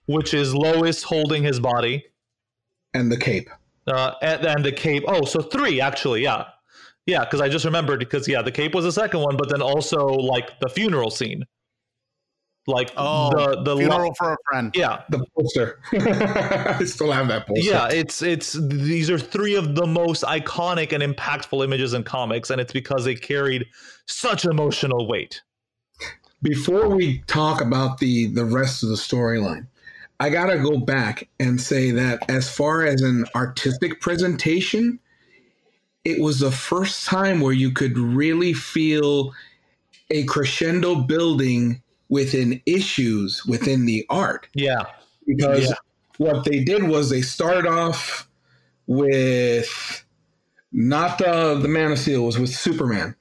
which is Lois holding his body and the cape. Uh, and, and the cape. Oh, so three actually. Yeah, yeah. Because I just remembered because yeah, the cape was the second one, but then also like the funeral scene. Like oh, the the funeral lo- for a friend. Yeah, the poster. I still have that poster. Yeah, it's it's these are three of the most iconic and impactful images in comics, and it's because they carried such emotional weight. Before we talk about the the rest of the storyline, I gotta go back and say that as far as an artistic presentation, it was the first time where you could really feel a crescendo building within issues within the art. Yeah. Because yeah. what they did was they started off with not the the Man of Steel was with Superman.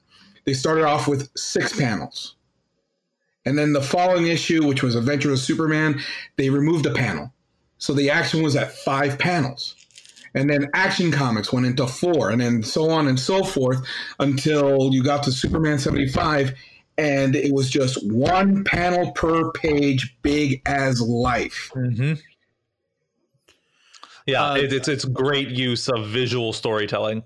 They started off with six panels. And then the following issue, which was Adventure of Superman, they removed a panel. So the action was at five panels. And then Action Comics went into four, and then so on and so forth until you got to Superman 75, and it was just one panel per page, big as life. Mm-hmm. Yeah, uh, it, it's it's great use of visual storytelling.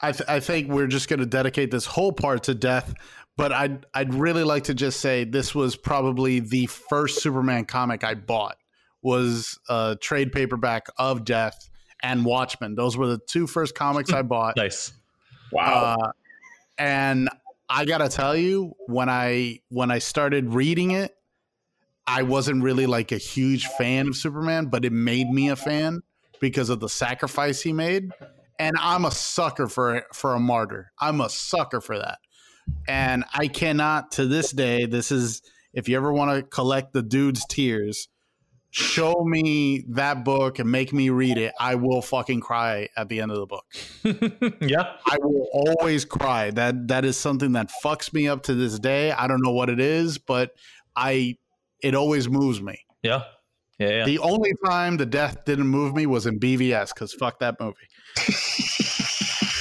I, th- I think we're just going to dedicate this whole part to death but I'd I'd really like to just say this was probably the first Superman comic I bought was a trade paperback of Death and Watchmen. Those were the two first comics I bought. nice. Wow. Uh, and I gotta tell you, when I when I started reading it, I wasn't really like a huge fan of Superman, but it made me a fan because of the sacrifice he made. And I'm a sucker for for a martyr. I'm a sucker for that and I cannot to this day. This is if you ever want to collect the dude's tears, show me that book and make me read it. I will fucking cry at the end of the book. yeah, I will always cry. That that is something that fucks me up to this day. I don't know what it is, but I it always moves me. Yeah. Yeah, yeah. The only time the death didn't move me was in BVS because fuck that movie.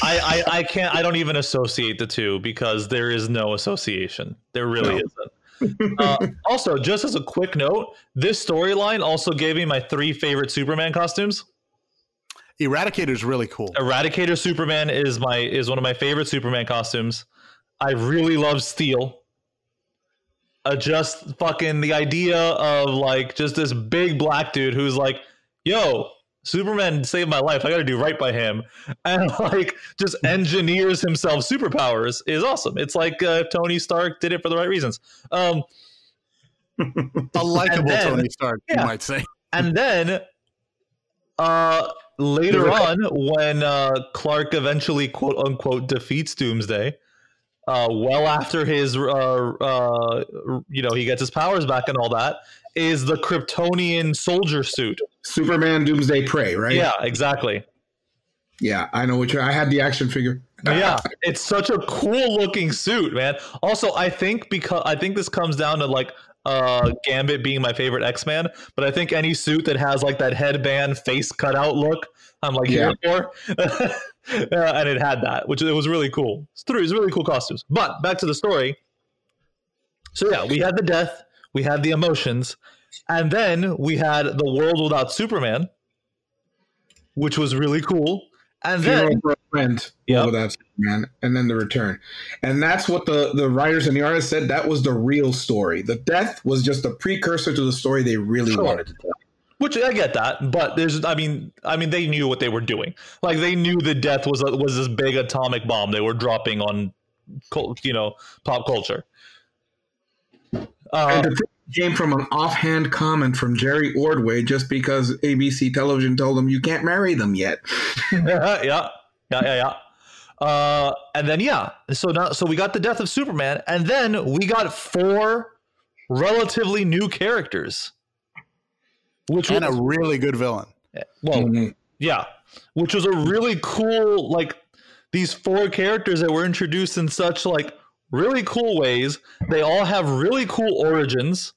I, I, I can't. I don't even associate the two because there is no association. There really no. isn't. Uh, also, just as a quick note, this storyline also gave me my three favorite Superman costumes. Eradicator is really cool. Eradicator Superman is my is one of my favorite Superman costumes. I really love Steel. Uh, just fucking the idea of like just this big black dude who's like, "Yo, Superman saved my life. I got to do right by him, and like just engineers himself superpowers is awesome. It's like uh, Tony Stark did it for the right reasons. Um, a likable then, Tony Stark, yeah. you might say. And then, uh, later on, when uh, Clark eventually quote unquote defeats Doomsday, uh, well after his uh, uh, you know he gets his powers back and all that, is the Kryptonian soldier suit. Superman Doomsday Prey, right? Yeah, exactly. Yeah, I know what you're. I had the action figure. yeah, it's such a cool looking suit, man. Also, I think because I think this comes down to like uh Gambit being my favorite X Man, but I think any suit that has like that headband face cutout look, I'm like Yeah. here for. uh, and it had that, which it was really cool. It's three, it's really cool costumes. But back to the story. So yeah, we had the death, we had the emotions, and then we had the world without Superman, which was really cool. And Funeral then for a friend. Yep. Over that man, and then the return, and that's what the the writers and the artists said. That was the real story. The death was just a precursor to the story they really Sure. wanted to tell. Which I get that, but there's, I mean, I mean, they knew what they were doing. Like they knew the death was a, was this big atomic bomb they were dropping on, you know, pop culture. And Uh, the thing came from an offhand comment from Jerry Ordway, just because ABC Television told him you can't marry them yet. yeah, yeah, yeah, yeah. Uh, and then yeah, so now, so we got the death of Superman, and then we got four relatively new characters, which and a really good villain. well, Mhm. Yeah, which was a really cool like these four characters that were introduced in such like really cool ways. They all have really cool origins.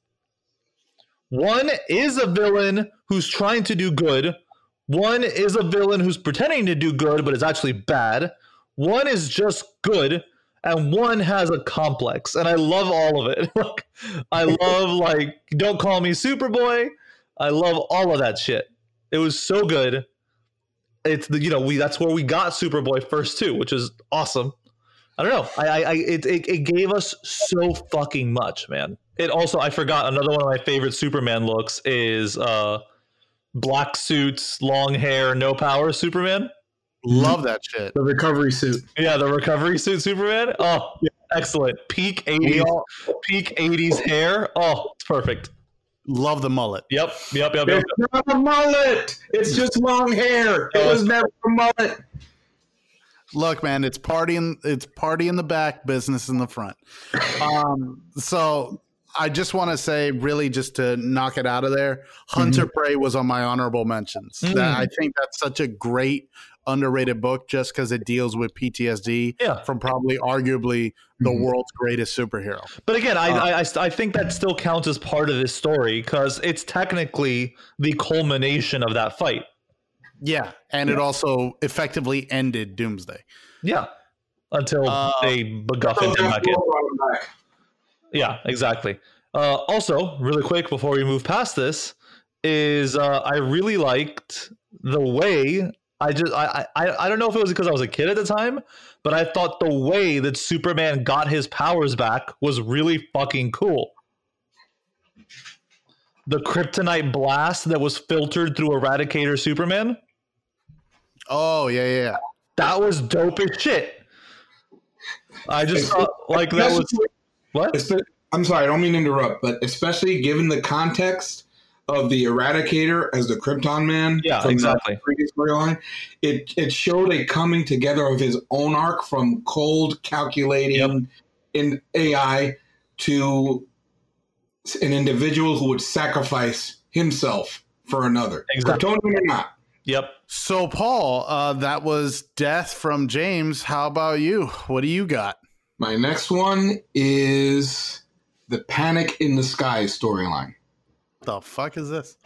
One is a villain who's trying to do good. One is a villain who's pretending to do good but is actually bad. One is just good and one has a complex and I love all of it. I love like don't call me Superboy. I love all of that shit. It was so good it's the you know we that's where we got Superboy first too, which is awesome. I don't know. I, I, I it, it it gave us so fucking much, man. It also I forgot another one of my favorite Superman looks is uh black suits, long hair, no power Superman. Love that shit. The recovery suit. Yeah, the recovery suit Superman. Oh, excellent. Peak eighties, all- peak eighties hair. Oh, it's perfect. Love the mullet. Yep, yep, yep, yep. It's not a mullet. It's just long hair. It was never a mullet. Look, man, it's party in it's party in the back, business in the front. Um, so I just want to say, really, just to knock it out of there, Hunter Prey was on my honorable mentions. Mm. That, I think that's such a great underrated book, just because it deals with PTSD Yeah. from probably arguably the Mhm. world's greatest superhero. But again, I, Uh, I, I, I think that still counts as part of this story because it's technically the culmination of that fight. Yeah, and it also effectively ended Doomsday. Yeah. Until Uh, they MacGuffin him back in. Yeah, exactly. Uh, also, really quick before we move past this, is uh, I really liked the way I just I, I I don't know if it was because I was a kid at the time, but I thought the way that Superman got his powers back was really fucking cool. The kryptonite blast that was filtered through Eradicator Superman, Oh yeah, yeah, yeah. that was dope as shit. I just thought like that was what? I'm sorry, I don't mean to interrupt, but especially given the context of the Eradicator as the Krypton Man, Yeah, from exactly. the previous storyline, it it showed a coming together of his own arc from cold calculating in AI to an individual who would sacrifice himself for another, Exactly. Kryptonian or not. Yep. So Paul, uh, that was death from James. How about you? What do you got? My next one is the Panic in the Sky storyline. The fuck is this?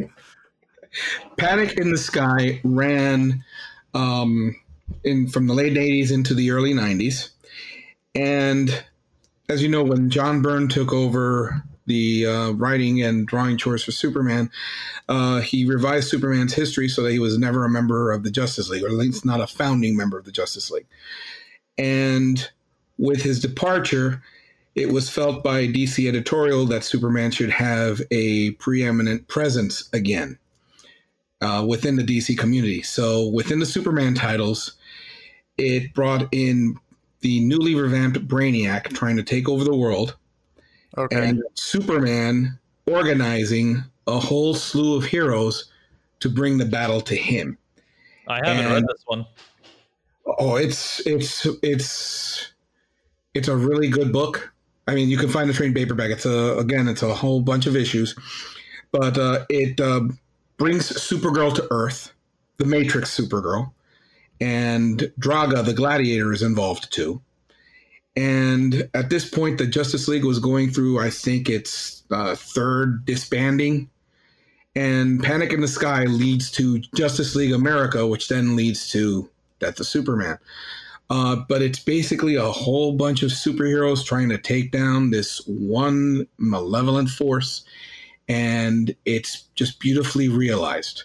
Panic in the Sky ran um, in from the late 80s into the early 90s. And as you know, when John Byrne took over the uh, writing and drawing chores for Superman, uh, he revised Superman's history so that he was never a member of the Justice League, or at least not a founding member of the Justice League. And with his departure, it was felt by DC editorial that Superman should have a preeminent presence again uh, within the DC community. So within the Superman titles, it brought in the newly revamped Brainiac trying to take over the world, Okay. and Superman organizing a whole slew of heroes to bring the battle to him. I haven't read this one. Oh, it's it's it's it's a really good book. I mean, you can find the trade paperback. It's a again, it's a whole bunch of issues, but uh, it uh, brings Supergirl to Earth. the Matrix Supergirl, and Draaga the Gladiator is involved too. And at this point, the Justice League was going through, I think its uh, third disbanding. And Panic in the Sky leads to Justice League America, which then leads to Death of Superman. Uh, but it's basically a whole bunch of superheroes trying to take down this one malevolent force. And it's just beautifully realized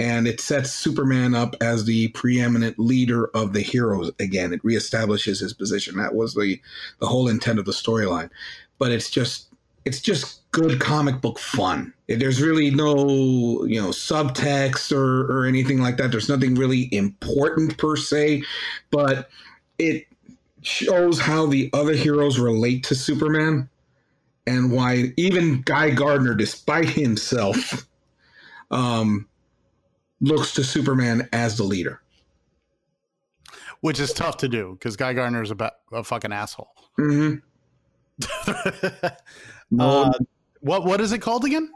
and it sets Superman up as the preeminent leader of the heroes again. It reestablishes his position. That was the the whole intent of the storyline. But it's just it's just good comic book fun. There's really no, you know, subtext or or anything like that. There's nothing really important per se, but it shows how the other heroes relate to Superman and why even Guy Gardner despite himself um looks to Superman as the leader. Which is tough to do because Guy Gardner is a, a fucking asshole. Mm-hmm. uh, what what is it called again?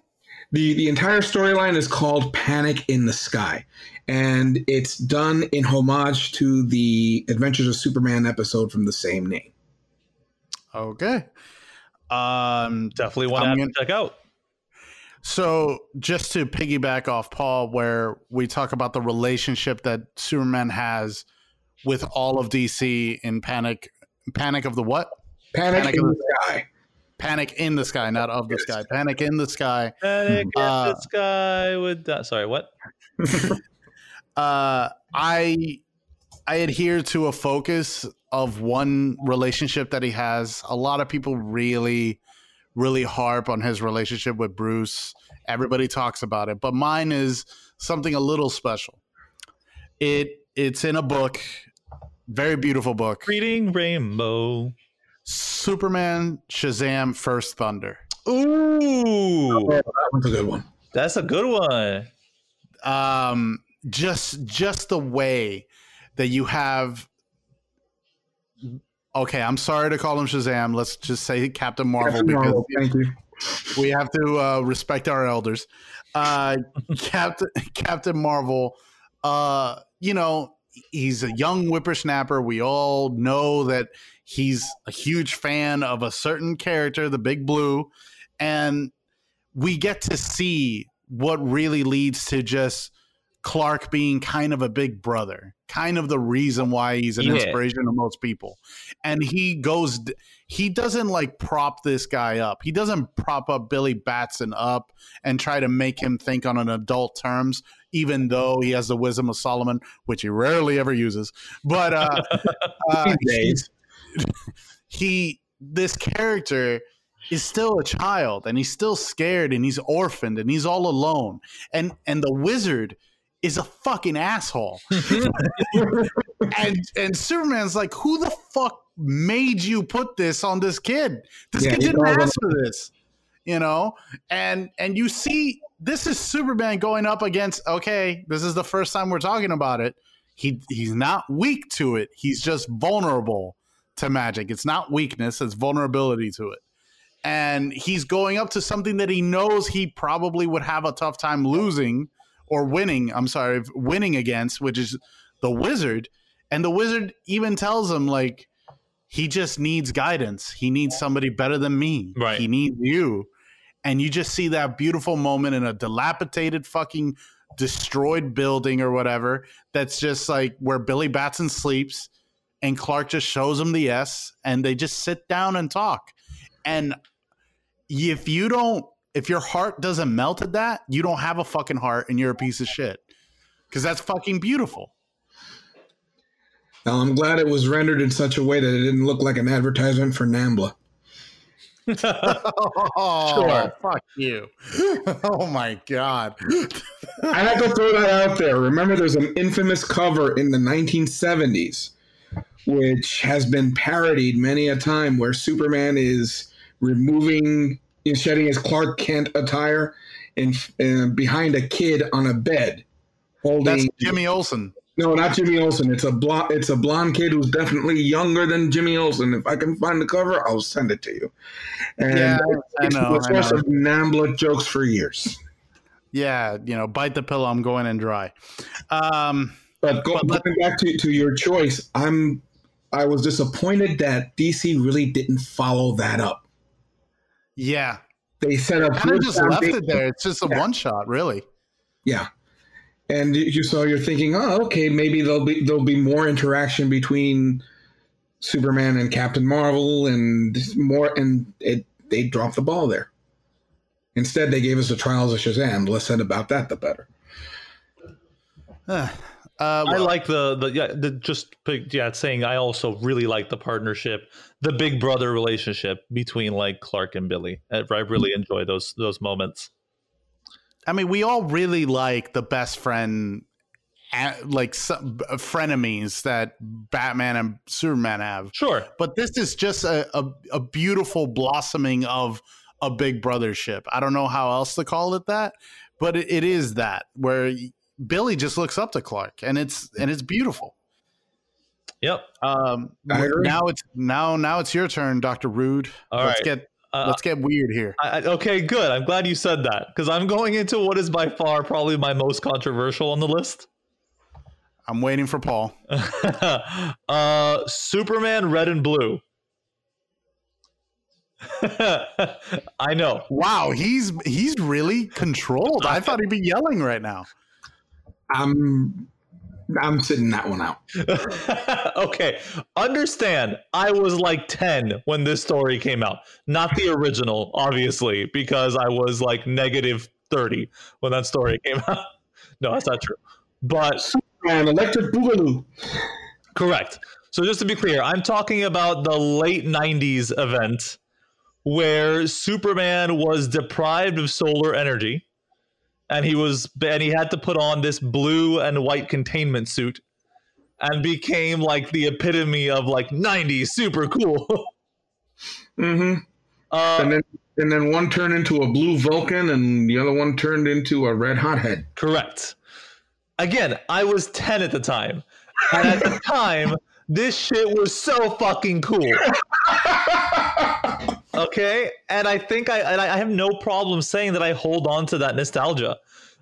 The the entire storyline is called Panic in the Sky, and it's done in homage to the Adventures of Superman episode from the same name. Okay. Um, definitely want to check out. So, just to piggyback off Paul, where we talk about the relationship that Superman has with all of DC in Panic, Panic of the what? Panic, Panic in the, the Sky. Panic in the Sky, not of the sky. Panic in the Sky. Panic uh, in the Sky with that. Sorry, what? uh, I I adhere to a focus of one relationship that he has. A lot of people really really harp on his relationship with Bruce. Everybody talks about it, but mine is something a little special. It it's in a book, very beautiful book. Reading Rainbow. Superman Shazam First Thunder. Ooh, oh, that one's a good one. That's a good one. Um, just just the way that you have Okay, I'm sorry to call him Shazam. Let's just say Captain Marvel Captain because Marvel, thank you. we have to uh, respect our elders. Uh, Captain Captain Marvel, uh, you know, he's a young whippersnapper. We all know that he's a huge fan of a certain character, the Big Blue, and we get to see what really leads to just Clark being kind of a big brother, kind of the reason why he's an yeah. inspiration to most people. And he goes, he doesn't like prop this guy up. He doesn't prop up Billy Batson up and try to make him think on an adult terms, even though he has the wisdom of Solomon, which he rarely ever uses. But uh, uh he, this character is still a child and he's still scared and he's orphaned and he's all alone. And and the wizard is a fucking asshole. and and Superman's like, who the fuck made you put this on this kid? This yeah, kid didn't ask for this. You know? And and you see this is Superman going up against okay, this is the first time we're talking about it. He he's not weak to it. He's just vulnerable to magic. It's not weakness, it's vulnerability to it. And he's going up to something that he knows he probably would have a tough time losing or winning, I'm sorry, winning against, which is the wizard. And the wizard even tells him, like, he just needs guidance. He needs somebody better than me. Right. He needs you. And you just see that beautiful moment in a dilapidated fucking destroyed building or whatever that's just like where Billy Batson sleeps and Clark just shows him the S and they just sit down and talk. And if you don't if your heart doesn't melt at that, you don't have a fucking heart and you're a piece of shit. Because that's fucking beautiful. Now, I'm glad it was rendered in such a way that it didn't look like an advertisement for Nambla. oh, sure. Fuck you. oh my God. I have to throw that out there. Remember, there's an infamous cover in the 1970s, which has been parodied many a time, where Superman is removing is shedding his Clark Kent attire and, and behind a kid on a bed holding That's Jimmy Olsen. No, not Jimmy Olsen. It's a blonde. It's a blonde kid who's definitely younger than Jimmy Olsen. If I can find the cover, I'll send it to you. And yeah, I know. It's source of Nambla jokes for years. yeah, you know, bite the pillow. I'm going in dry. Um, but, go, but going back to, to your choice, I'm I was disappointed that DC really didn't follow that up. Yeah, they set up. Kind of just left it there. It's just a yeah. one shot, really. Yeah, and you so you're thinking, oh, okay, maybe there'll be there'll be more interaction between Superman and Captain Marvel, and more, and it they dropped the ball there. Instead, they gave us the Trials of Shazam. The less said about that, the better. Uh, Uh, well, I like the the yeah the just yeah saying I also really like the partnership, the big brother relationship between like Clark and Billy. I really mm-hmm. enjoy those those moments. I mean, we all really like the best friend, like uh, frenemies that Batman and Superman have. Sure, but this is just a, a, a beautiful blossoming of a big brothership. I don't know how else to call it that, but it, it is that where Billy just looks up to Clark, and it's and it's beautiful. Yep. Um, now it's now now it's your turn, Doctor Rude. All let's right. get uh, let's get weird here. I, okay, good. I'm glad you said that because I'm going into what is by far probably my most controversial on the list. I'm waiting for Paul. uh, Superman Red and Blue. I know. Wow, he's he's really controlled. I thought he'd be yelling right now. I'm I'm sitting that one out. okay. Understand, I was like 10 when this story came out. Not the original, obviously, because I was like negative 30 when that story came out. No, that's not true. But Superman, Electric Boogaloo. Correct. So just to be clear, I'm talking about the late 90s event where Superman was deprived of solar energy and he was and he had to put on this blue and white containment suit and became like the epitome of like 90s super cool. mm-hmm. Uh, and then and then one turned into a blue Vulcan and the other one turned into a red hothead. Correct. Again, I was 10 at the time. And at the time, this shit was so fucking cool. okay, and I think I and I have no problem saying that I hold on to that nostalgia.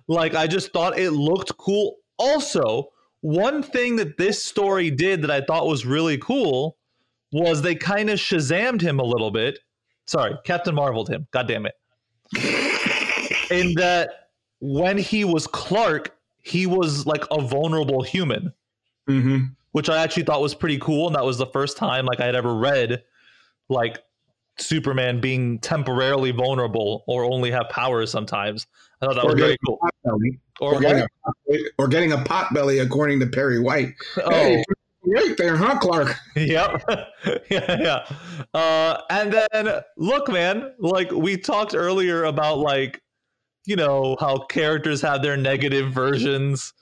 Like I just thought it looked cool. Also, one thing that this story did that I thought was really cool was they kind of shazammed him a little bit. Sorry, Captain Marveled him. God damn it. In that when he was Clark, he was like a vulnerable human. Mm-hmm. Which I actually thought was pretty cool. And that was the first time like I had ever read like Superman being temporarily vulnerable or only have powers sometimes. I thought that or was very cool. Or, or, getting a, or, getting a pot belly, according to Perry White. Oh. Hey, right there, huh, Clark? Yep. yeah, yeah. Uh, and then look, man, like we talked earlier about like, you know, how characters have their negative versions.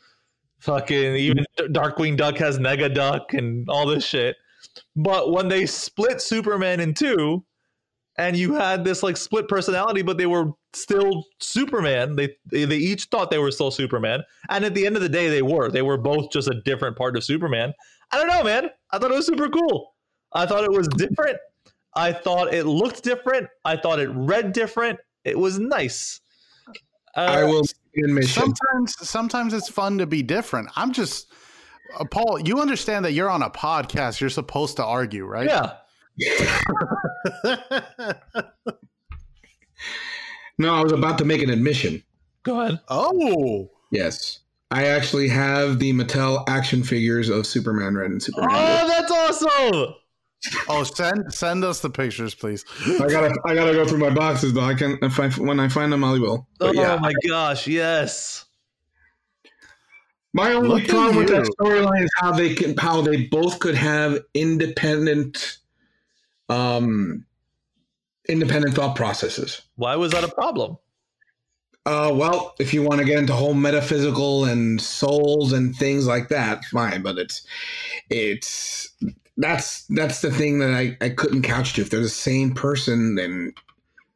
Fucking even Darkwing Duck has Negaduck and all this shit. But when they split Superman in two, and you had this like split personality, but they were still Superman. They, they they each thought they were still Superman, and at the end of the day, they were. They were both just a different part of Superman. I don't know, man. I thought it was super cool. I thought it was different. I thought it looked different. I thought it read different. It was nice. Uh, I will Sometimes, sometimes it's fun to be different. I'm just, uh, Paul. You understand that you're on a podcast. You're supposed to argue, right? Yeah. no, I was about to make an admission. Go ahead. Oh. Yes. I actually have the Mattel action figures of Superman Red and Superman. Oh, that's awesome! Oh, send send us the pictures, please. I gotta I gotta go through my boxes though. I can if I when I find them, I will. But oh yeah. my gosh, yes. My only Look problem with that storyline is how they can how they both could have independent um, independent thought processes. Why was that a problem? Uh, well, if you want to get into whole metaphysical and souls and things like that, fine. But it's it's that's that's the thing that I, I couldn't couch to. If they're the same person, then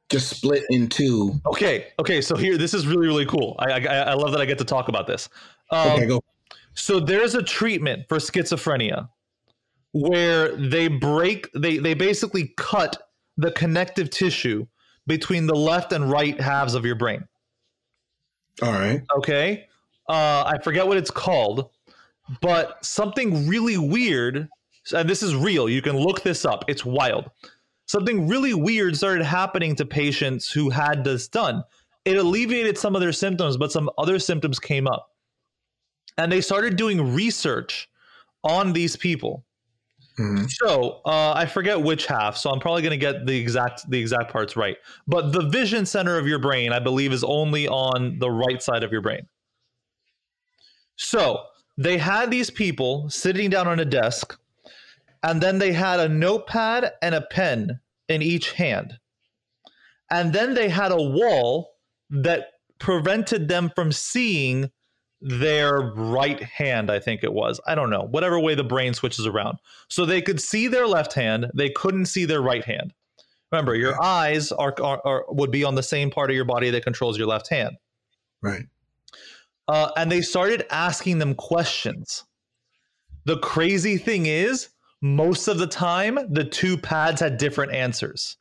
just split in two. Okay, okay. So here, this is really really cool. I I, I love that I get to talk about this. Um, okay, go. So there's a treatment for schizophrenia where they break they they basically cut the connective tissue between the left and right halves of your brain. All right. Okay. Uh, I forget what it's called, but something really weird, and this is real. You can look this up. It's wild. Something really weird started happening to patients who had this done. It alleviated some of their symptoms, but some other symptoms came up. And they started doing research on these people. Mhm. So uh, I forget which half, so I'm probably going to get the exact the exact parts right. But the vision center of your brain, I believe, is only on the right side of your brain. So they had these people sitting down on a desk, and then they had a notepad and a pen in each hand, and then they had a wall that prevented them from seeing their right hand. I think it was. I don't know. Whatever way the brain switches around. So they could see their left hand, they couldn't see their right hand. Remember, your eyes are, are, are would be on the same part of your body that controls your left hand. Right. Uh, and they started asking them questions. The crazy thing is, most of the time, the two pads had different answers.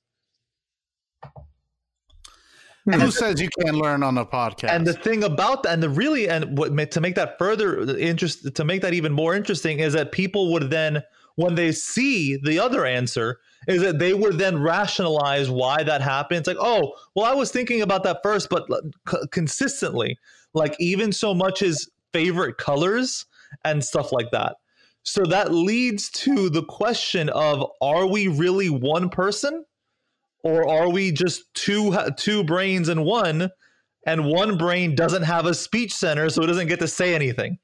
Hmm. Who says you can't learn on a podcast? And the thing about that, and the really, and what to make that further interest, to make that even more interesting, is that people would then, when they see the other answer, is that they would then rationalize why that happened. It's like, oh, well, I was thinking about that first, but c- consistently, like even so much as favorite colors and stuff like that. So that leads to the question of: Are we really one person? Or are we just two two brains in one and one brain doesn't have a speech center so it doesn't get to say anything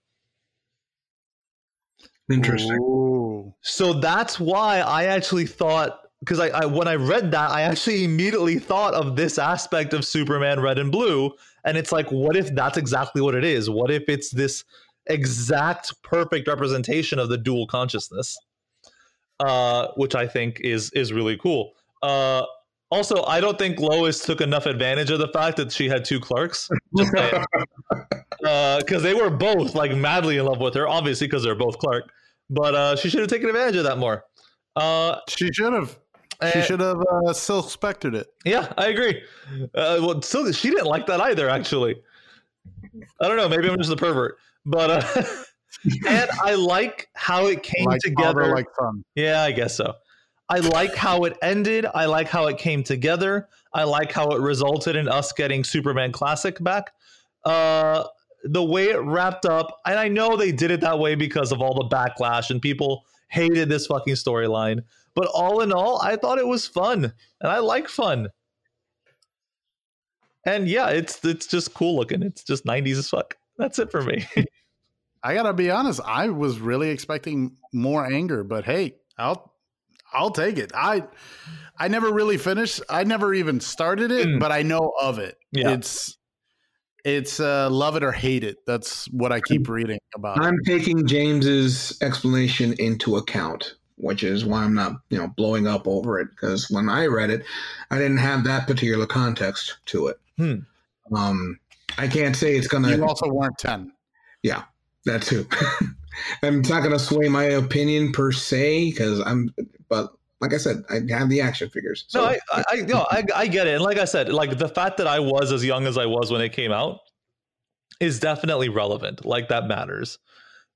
Interesting. Ooh. so that's why i actually thought because I, I when i read that i actually immediately thought of this aspect of superman red and blue and it's like what if that's exactly what it is what if it's this exact perfect representation of the dual consciousness uh, which i think is is really cool uh, also, I don't think Lois took enough advantage of the fact that she had two Clarks. Just because they were both like madly in love with her, obviously because they're both Clark. But uh, she should have taken advantage of that more. Uh, She should have. She should have uh, still expected it. yeah, I agree. Uh, well, still, she didn't like that either. Actually, I don't know. Maybe I'm just a pervert, but uh, and I like how it came Like together. father, like son. Yeah, I guess so. I like how it ended. I like how it came together. I like how it resulted in us getting Superman Classic back. Uh, the way it wrapped up, and I know they did it that way because of all the backlash and people hated this fucking storyline. But all in all, I thought it was fun, and I like fun. And yeah, it's it's just cool looking. It's just 90s as fuck. That's it for me. I gotta be honest. I was really expecting more anger, but hey, I'll I'll take it. I I never really finished. I never even started it, Mm. but I know of it. Yeah. It's it's uh, love it or hate it. That's what I keep reading about. I'm taking James's explanation into account, which is why I'm not, you know, blowing up over it. Because when I read it, I didn't have that particular context to it. Hmm. Um, I can't say it's gonna. You also weren't ten. Yeah, that too. I'm not gonna sway my opinion per se, because I'm. But like I said, I have the action figures. So no, I, I, I, no, I, I get it. And like I said, like the fact that I was as young as I was when it came out is definitely relevant. Like that matters.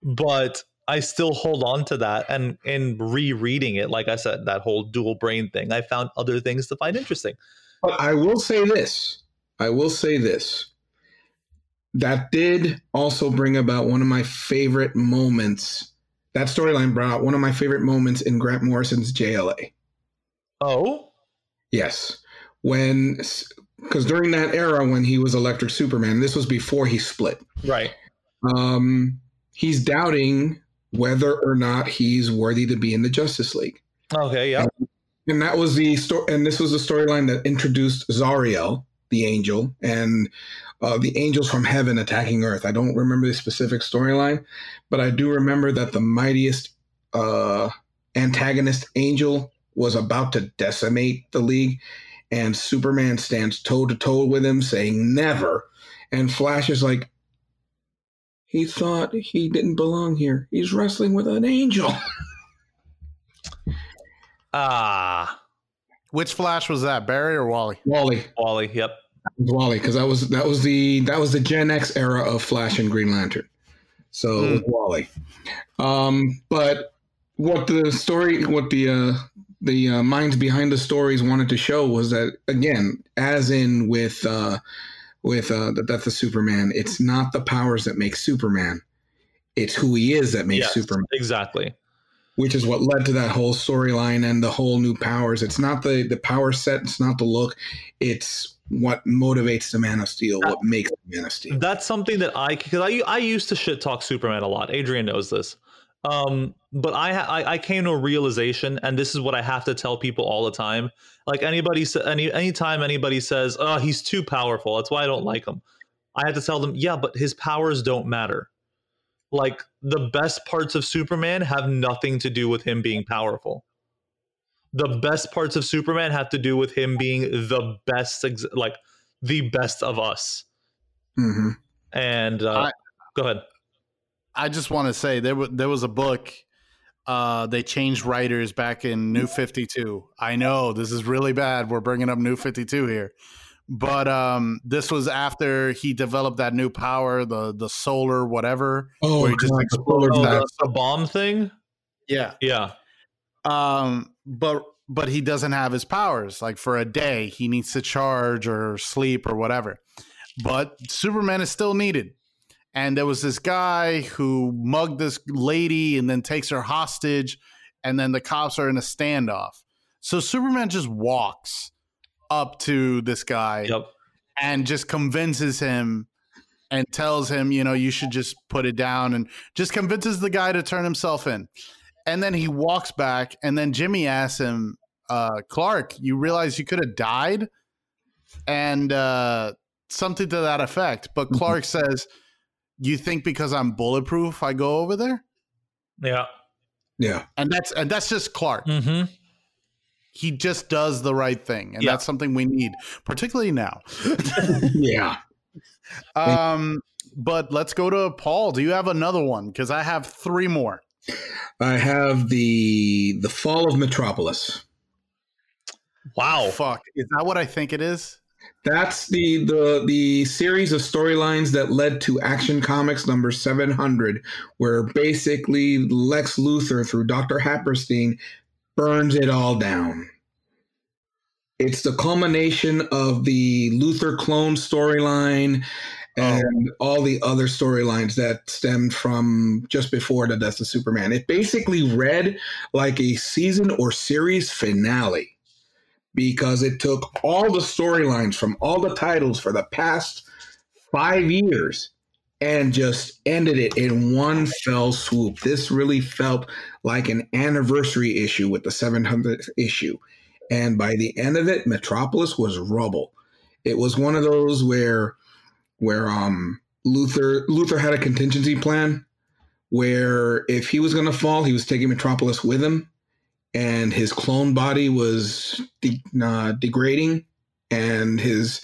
But I still hold on to that. And in rereading it, like I said, that whole dual brain thing, I found other things to find interesting. But I will say this. I will say this. That did also bring about one of my favorite moments. That storyline brought out one of my favorite moments in Grant Morrison's JLA. Oh, Yes. When, because during that era when he was Electric Superman, this was before he split. right. Um, he's doubting whether or not he's worthy to be in the Justice League. Okay. Yeah. and that was the story and this was the storyline that introduced Zauriel the angel and uh, the angels from heaven attacking earth i don't remember the specific storyline but i do remember that the mightiest uh, antagonist angel was about to decimate the league and superman stands toe to toe with him saying never and flash is like he thought he didn't belong here he's wrestling with an angel Ah, Which Flash was that, Barry or Wally? wally Wally. Yep. Wally, because that was that was the that was the Gen X era of Flash and Green Lantern. So mm. Wally. Um, but what the story, what the uh, the uh, minds behind the stories wanted to show was that again, as in with uh, with uh, the death of Superman, it's not the powers that make Superman; it's who he is that makes yes, Superman. Exactly. Which is what led to that whole storyline and the whole new powers. It's not the the power set. It's not the look. It's what motivates the Man of Steel. What makes the Man of Steel. That's something that I because I I used to shit talk Superman a lot. Adrian knows this. Um, but I, I I came to a realization, and this is what I have to tell people all the time. Like anybody, any anytime anybody says, "Oh, he's too powerful," that's why I don't like him. I have to tell them, yeah, but his powers don't matter. Like the best parts of Superman have nothing to do with him being powerful. The best parts of Superman have to do with him being the best, ex- like the best of us. Mm-hmm. And uh, I, go ahead. I just want to say there was there was a book. Uh, they changed writers back in New Fifty Two. I know this is really bad. We're bringing up New Fifty Two here, but um, this was after he developed that new power, the the solar whatever, oh, where he just exploded oh, that the, the bomb thing. Yeah, yeah. Um, but but he doesn't have his powers. Like for a day, he needs to charge or sleep or whatever. But Superman is still needed and there was this guy who mugged this lady and then takes her hostage and then the cops are in a standoff so superman just walks up to this guy yep. and just convinces him and tells him you know you should just put it down and just convinces the guy to turn himself in and then he walks back and then jimmy asks him uh, clark you realize you could have died and uh, something to that effect but mm-hmm. clark says you think because I'm bulletproof, I go over there? Yeah, yeah, and that's and that's just Clark. Mm-hmm. He just does the right thing, and yeah. that's something we need, particularly now. yeah. Um, but let's go to Paul. Do you have another one? Because I have three more. I have the the fall of Metropolis. Wow. Fuck. Is that what I think it is? That's the the the series of storylines that led to Action Comics number 700 where basically Lex Luthor through Dr. Haperstein burns it all down. It's the culmination of the Luthor clone storyline Oh. and oh. all the other storylines that stemmed from just before the death of Superman. It basically read like a season or series finale because it took all the storylines from all the titles for the past five years and just ended it in one fell swoop. This really felt like an anniversary issue with the 700th issue. And by the end of it, Metropolis was rubble. It was one of those where where um Luthor Luthor had a contingency plan where if he was going to fall, he was taking Metropolis with him and his clone body was de- uh, degrading, and his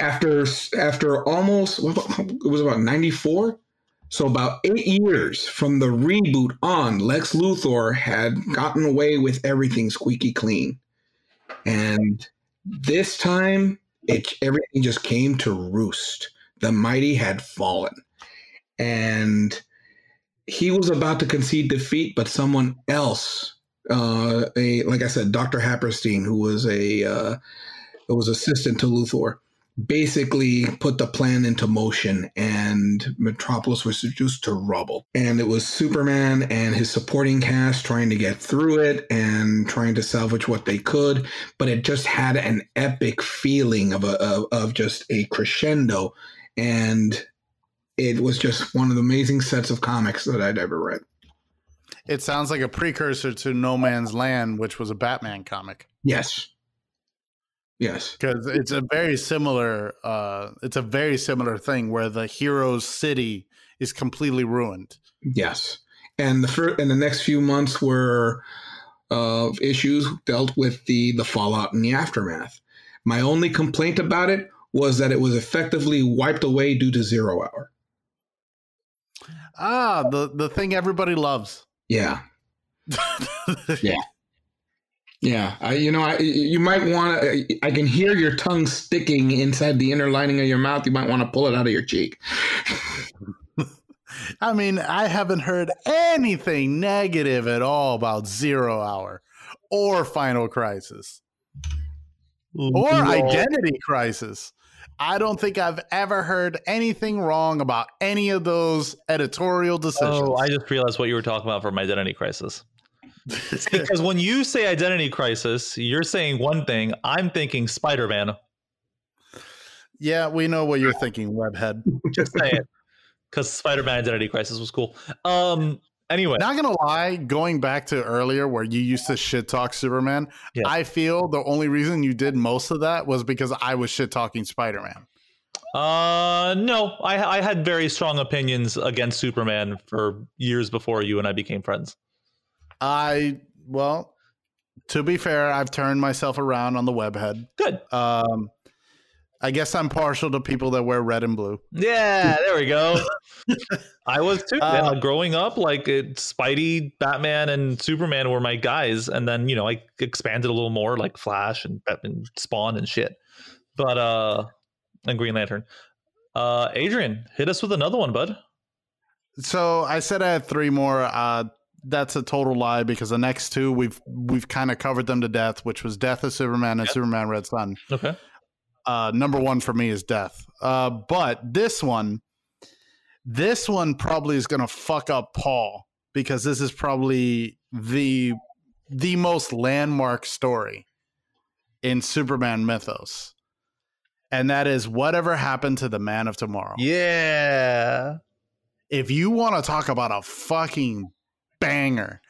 after after almost it was about ninety four. So about eight years from the reboot on, Lex Luthor had gotten away with everything squeaky clean, and this time it everything just came to roost. The mighty had fallen, and he was about to concede defeat, but someone else uh, a like I said, Dr. Haperstein, who was a uh, was assistant to Luthor, basically put the plan into motion, and Metropolis was reduced to rubble. And it was Superman and his supporting cast trying to get through it and trying to salvage what they could, but it just had an epic feeling of a of, of just a crescendo, and it was just one of the amazing sets of comics that I'd ever read. It sounds like a precursor to No Man's Land, which was a Batman comic. Yes. Yes. Because it's a very similar uh it's a very similar thing where the hero's city is completely ruined. Yes. And the first and the next few months were of uh, issues dealt with the the fallout and the aftermath. My only complaint about it was that it was effectively wiped away due to zero hour. Ah, the the thing everybody loves. Yeah. yeah. Yeah, I, you know, I, you might want to. I can hear your tongue sticking inside the inner lining of your mouth. You might want to pull it out of your cheek. I mean, I haven't heard anything negative at all about Zero Hour or Final Crisis or Identity Crisis. I don't think I've ever heard anything wrong about any of those editorial decisions. Oh, I just realized what you were talking about from Identity Crisis. because when you say Identity Crisis, you're saying one thing. I'm thinking Spider Man. Yeah, we know what you're thinking, Webhead. Just saying. Because Spider Man Identity Crisis was cool. Um, Anyway, not gonna lie, going back to earlier where you used to shit talk Superman, yeah. I feel the only reason you did most of that was because I was shit talking Spider Man. Uh, no, I, I had very strong opinions against Superman for years before you and I became friends. I well, to be fair, I've turned myself around on the webhead. Good. Um, I guess I'm partial to people that wear red and blue. Yeah, there we go. I was too. Uh, yeah, growing up, like it, Spidey, Batman, and Superman were my guys, and then you know I expanded a little more, like Flash and, and Spawn and shit. But uh, and Green Lantern. Uh, Adrian, hit us with another one, bud. So I said I had three more. Uh, that's a total lie because the next two we've we've kind of covered them to death, which was Death of Superman and yep. Superman Red Sun. Okay uh, number one for me is death. Uh, but this one, this one probably is going to fuck up Paul because this is probably the the most landmark story in Superman mythos. And that is whatever happened to the man of tomorrow. Yeah. If you want to talk about a fucking banger,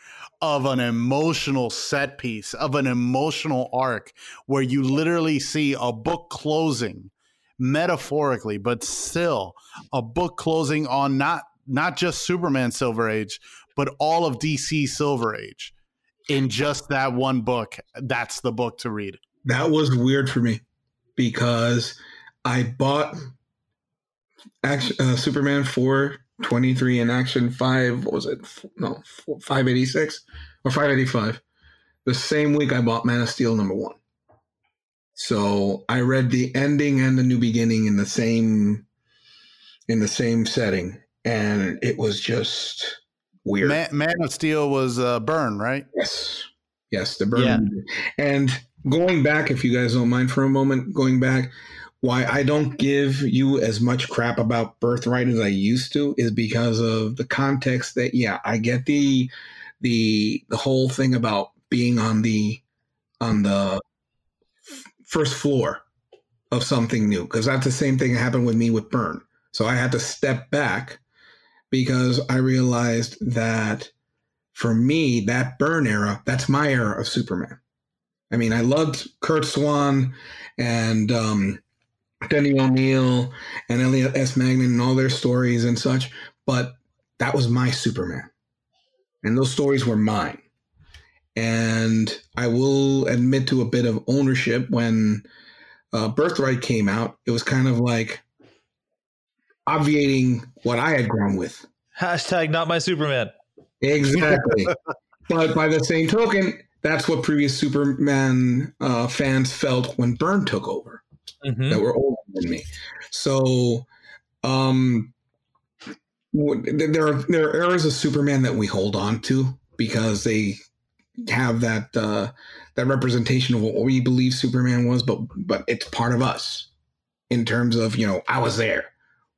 of an emotional set piece, of an emotional arc where you literally see a book closing metaphorically, but still a book closing on not not just Superman Silver Age, but all of DC Silver Age in just that one book. That's the book to read. That was weird for me because I bought Action, uh, Superman 4 23 in action 5 what was it? No 586 or 585 the same week i bought man of steel number one. So i read the ending and the new beginning in the same in the same setting and it was just weird. Man, man of steel was uh Byrne right? Yes. Yes the Byrne. yeah. and going back if you guys don't mind for a moment going back why I don't give you as much crap about birthright as I used to is because of the context that yeah, I get the the the whole thing about being on the on the first floor of something new because that's the same thing that happened with me with Byrne. So I had to step back because I realized that for me that Byrne era, that's my era of Superman. I mean, I loved Curt Swan and um, Denny O'Neil and Elliot S. Maggin and all their stories and such, but that was my Superman. And those stories were mine. And I will admit to a bit of ownership when uh, Birthright came out. It was kind of like obviating what I had grown with. Hashtag not my Superman. Exactly. but by the same token, that's what previous Superman uh, fans felt when Byrne took over mm-hmm. that were older than me. So, um, there are there are eras of Superman that we hold on to because they have that uh, that representation of what we believe Superman was, but but it's part of us in terms of you know I was there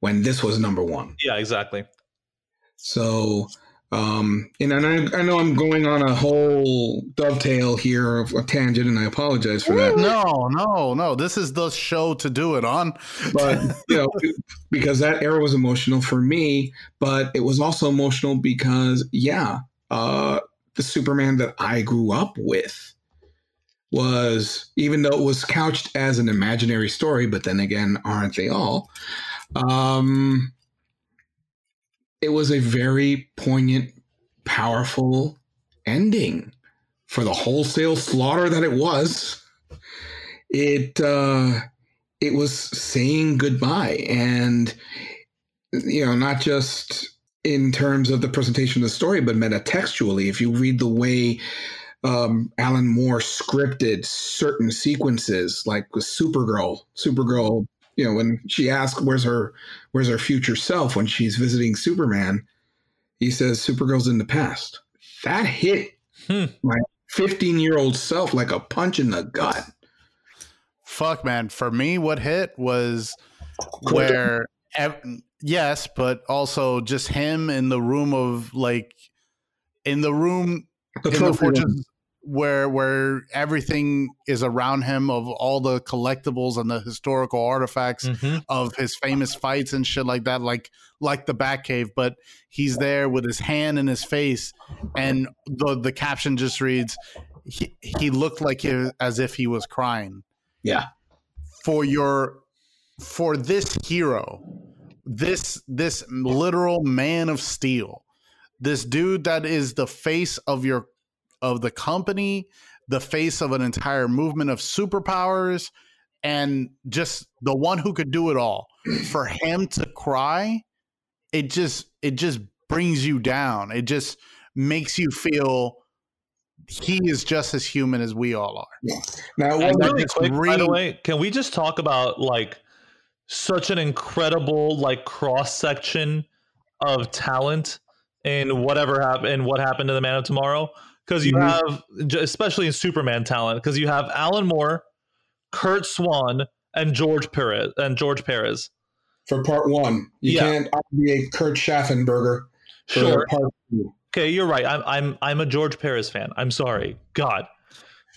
when this was number one. Yeah, exactly. So um, and I, I know I'm going on a whole dovetail here of a tangent, and I apologize for that. No, no, no. This is the show to do it on. But you know, because that era was emotional for me, but it was also emotional because, yeah, uh, the Superman that I grew up with was, even though it was couched as an imaginary story, but then again, aren't they all? Um, it was a very poignant, powerful ending for the wholesale slaughter that it was. It uh, it was saying goodbye, and you know, not just in terms of the presentation of the story, but metatextually. If you read the way um, Alan Moore scripted certain sequences, like with Supergirl. Supergirl, you know, when she asks where's her where's her future self when she's visiting Superman, he says Supergirl's in the past. That hit Hmm. my 15 year old self like a punch in the gut. Fuck, man. For me, what hit was where, ev- yes, but also just him in the room of like, in the room The in the trophy room. fortunes where where everything is around him of all the collectibles and the historical artifacts Mhm. of his famous fights and shit like that, like like the Batcave. But he's there with his hand in his face, and the the caption just reads, "He, he looked like he, as if he was crying." Yeah. For your for this hero, this this literal man of steel, this dude that is the face of your of the company, the face of an entire movement of superpowers, and just the one who could do it all. For him to cry, it just it just brings you down. It just makes you feel he is just as human as we all are. Now, well, really just quick, by the way, can we just talk about like such an incredible like cross section of talent in whatever happened in what happened to the Man of Tomorrow? Because you Mhm. have, especially in Superman talent, because you have Alan Moore, Curt Swan, and George Perez and George Perez. for part one, you Yeah. can't obviate Kurt Schaffenberger for Sure. part two. Okay, you're right. I'm I'm I'm a George Perez fan. I'm sorry. God.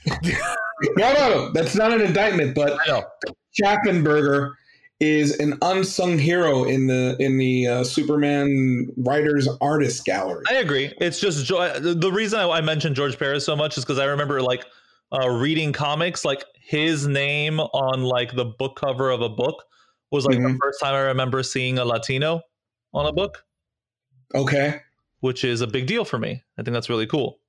No, no, no, that's not an indictment, but. Schaffenberger is an unsung hero in the in the uh, Superman writers artist gallery. I agree. It's just jo- the the reason I, I mentioned George Perez so much is because I remember like uh, reading comics, like his name on like the book cover of a book was like the Mhm. first time I remember seeing a Latino on a book, Okay, which is a big deal for me. I think that's really cool.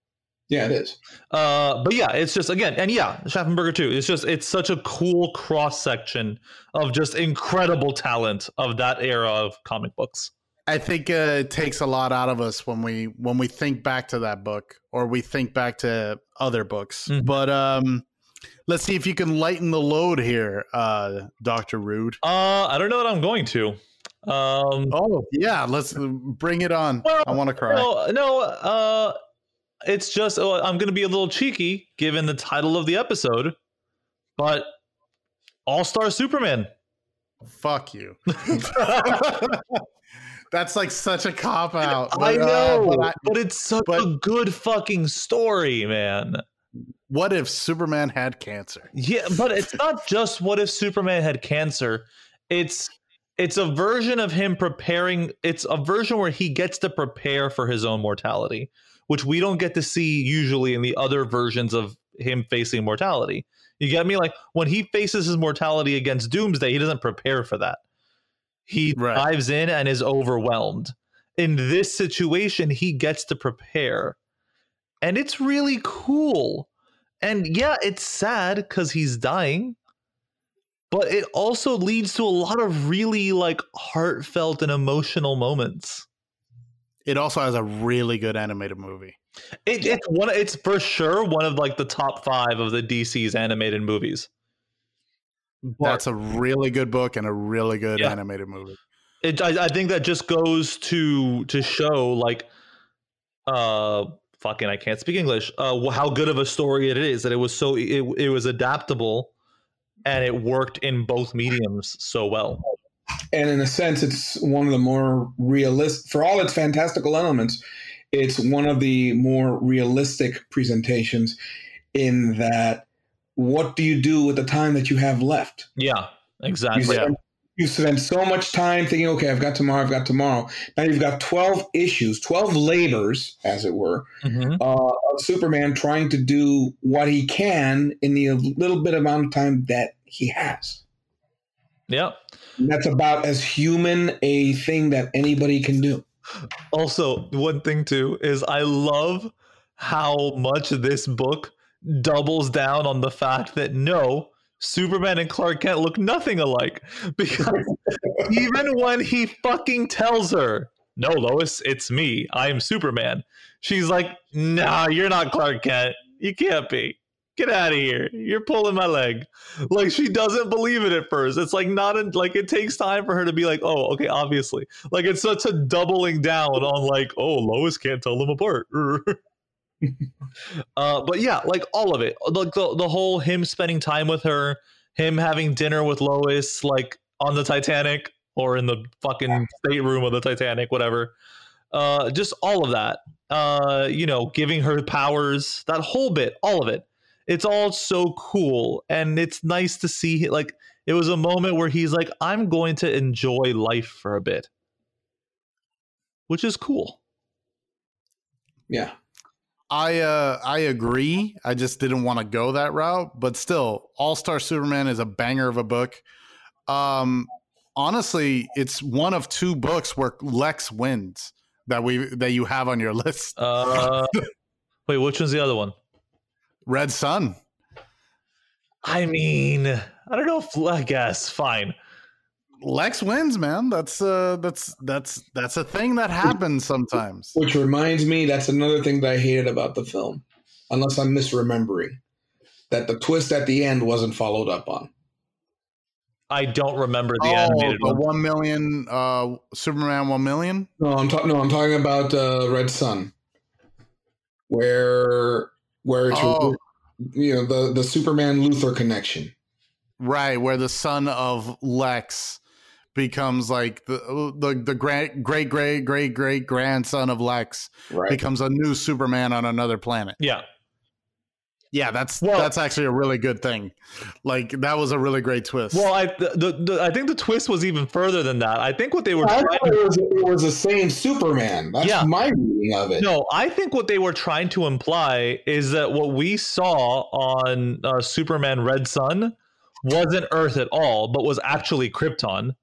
Yeah, it is. Uh, but yeah, it's just again, and yeah, Schaffenberger too. It's just it's such a cool cross section of just incredible talent of that era of comic books. I think uh, it takes a lot out of us when we when we think back to that book or we think back to other books. Mhm. But um, let's see if you can lighten the load here, uh, Doctor Rude. Uh, I don't know that I'm going to. Um, Oh yeah, let's bring it on. Well, I want to cry. No, no. Uh, it's just oh, I'm going to be a little cheeky given the title of the episode, but All Star Superman. Fuck you. That's like such a cop out. I but, uh, know, but I- but it's such but- a good fucking story, man. what if Superman had cancer? Yeah, but it's not just what if Superman had cancer. It's it's a version of him preparing. It's a version where he gets to prepare for his own mortality, which we don't get to see usually in the other versions of him facing mortality. You get me? Like when he faces his mortality against Doomsday, he doesn't prepare for that. He Right. dives in and is overwhelmed. In this situation, he gets to prepare. And it's really cool. And yeah, it's sad because he's dying, but it also leads to a lot of really like heartfelt and emotional moments. It also has a really good animated movie. It, it's one. It's for sure one of like the top five of the DC's animated movies. But That's a really good book and a really good Yeah. animated movie. it, I, I think that just goes to to show like, uh, fucking I can't speak English. Uh, how good of a story it is that it was so it, it was adaptable, and it worked in both mediums so well. And in a sense, it's one of the more realistic. For all its fantastical elements, it's one of the more realistic presentations. In that, what do you do with the time that you have left? Yeah, You exactly. spend, you spend so much time thinking, okay, I've got tomorrow, I've got tomorrow. Now you've got 12 issues, 12 labors, as it were, Mhm. uh, of Superman trying to do what he can in the little bit amount of time that he has. Yeah. And that's about as human a thing that anybody can do. Also, one thing too is I love how much this book doubles down on the fact that no, Superman and Clark Kent look nothing alike. Because even when he fucking tells her, No, Lois, it's me. I'm Superman. She's like, Nah, you're not Clark Kent. You can't be. Get out of here. You're pulling my leg. Like she doesn't believe it at first. It's like not a, like it takes time for her to be like, oh, okay, obviously. Like it's such a doubling down on like, oh, Lois can't tell them apart. uh, but yeah, like all of it. Like the, the whole him spending time with her, him having dinner with Lois, like on the Titanic or in the fucking stateroom of the Titanic, whatever. Uh, just all of that. Uh, you know, giving her powers, that whole bit, all of it it's all so cool and it's nice to see like it was a moment where he's like i'm going to enjoy life for a bit. Which is cool. Yeah. I uh i agree. I just didn't want to go that route but still all-star superman is a banger of a book. Um honestly it's one of two books where lex wins that we that you have on your list. Uh wait which one's the other one Red Sun. I mean, I don't know if I guess fine. Lex wins, man. That's uh that's that's that's a thing that happens sometimes. Which reminds me, that's another thing that I hated about the film, unless I'm misremembering, that the twist at the end wasn't followed up on. I don't remember the oh, animated the one. one million uh Superman one million? No, I'm talking no, I'm talking about uh Red Sun. Where where it's oh. you know the the Superman Luthor connection, right? Where the son of Lex becomes like the the the great great great great great grandson of Lex right. becomes a new Superman on another planet. Yeah. Yeah, that's well, that's actually a really good thing. Like that was a really great twist. Well, I the, the I think the twist was even further than that. I think what they were I trying it was, it was the same Superman. That's yeah. my reading of it. No, I think what they were trying to imply is that what we saw on uh, Superman Red Sun wasn't Earth at all, but was actually Krypton.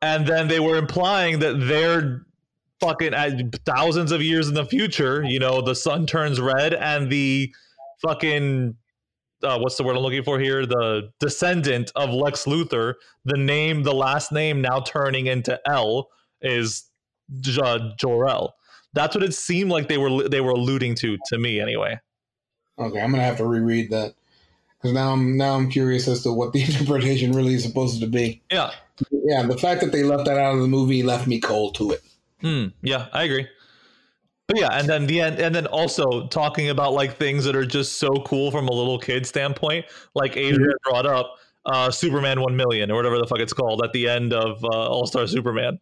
And then they were implying that their fucking at thousands of years in the future, you know, the sun turns red and the fucking uh, what's the word I'm looking for here? The descendant of Lex Luthor, the name, the last name now turning into L is J- Jor-El. That's what it seemed like they were they were alluding to to me anyway. Okay, I'm gonna have to reread that because now I'm now I'm curious as to what the interpretation really is supposed to be. Yeah, yeah. The fact that they left that out of the movie left me cold to it. Hmm. Yeah, I agree. But yeah, and then the end, and then also talking about like things that are just so cool from a little kid standpoint, like Adrian brought up, uh, Superman One Million or whatever the fuck it's called at the end of uh, All Star Superman.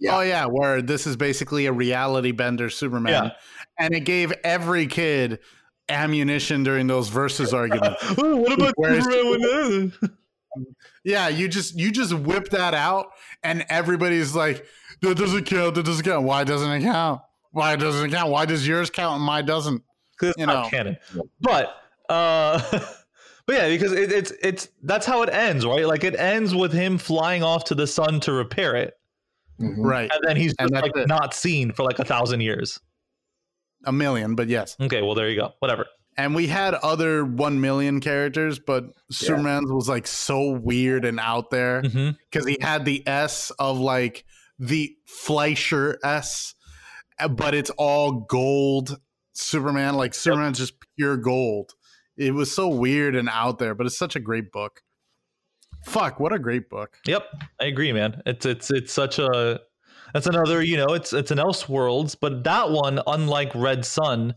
Yeah. Oh yeah, where this is basically a reality bender Superman, yeah. and it gave every kid ammunition during those versus arguments. what about Superman Yeah, you just you just whip that out, and everybody's like, that doesn't count. That doesn't count. Why doesn't it count? Why doesn't it count? Why does yours count and mine doesn't? Because you know, canon. But uh, but yeah, because it, it's it's that's how it ends, right? Like it ends with him flying off to the sun to repair it, mm-hmm. right? And then he's just like it. not seen for like a thousand years, a million. But yes. Okay, well there you go. Whatever. And we had other one million characters, but yeah. Superman's was like so weird and out there because mm-hmm. he had the S of like the Fleischer S, uh, but it's all gold Superman. Like Superman's yep. just pure gold. It was so weird and out there, but it's such a great book. Fuck, what a great book. Yep, I agree, man. It's it's it's such a that's another, you know, it's it's an Elseworlds, but that one, unlike Red Sun,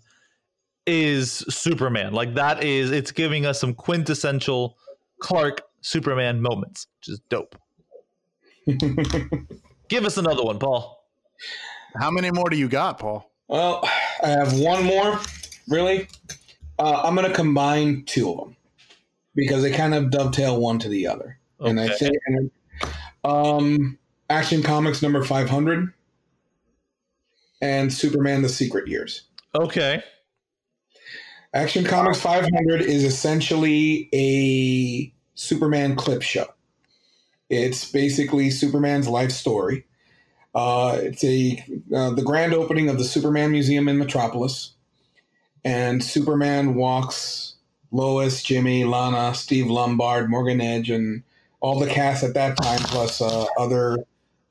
is Superman. Like that is it's giving us some quintessential Clark Superman moments, which is dope. Give us another one, Paul. How many more do you got, Paul? Well, I have one more. Really, uh, I'm going to combine two of them because they kind of dovetail one to the other. Okay. And I think um, Action Comics number 500 and Superman: The Secret Years. Okay. Action Comics 500 is essentially a Superman clip show. It's basically Superman's life story. Uh, it's a uh, the grand opening of the Superman Museum in Metropolis, and Superman walks Lois, Jimmy, Lana, Steve Lombard, Morgan Edge, and all the cast at that time, plus uh, other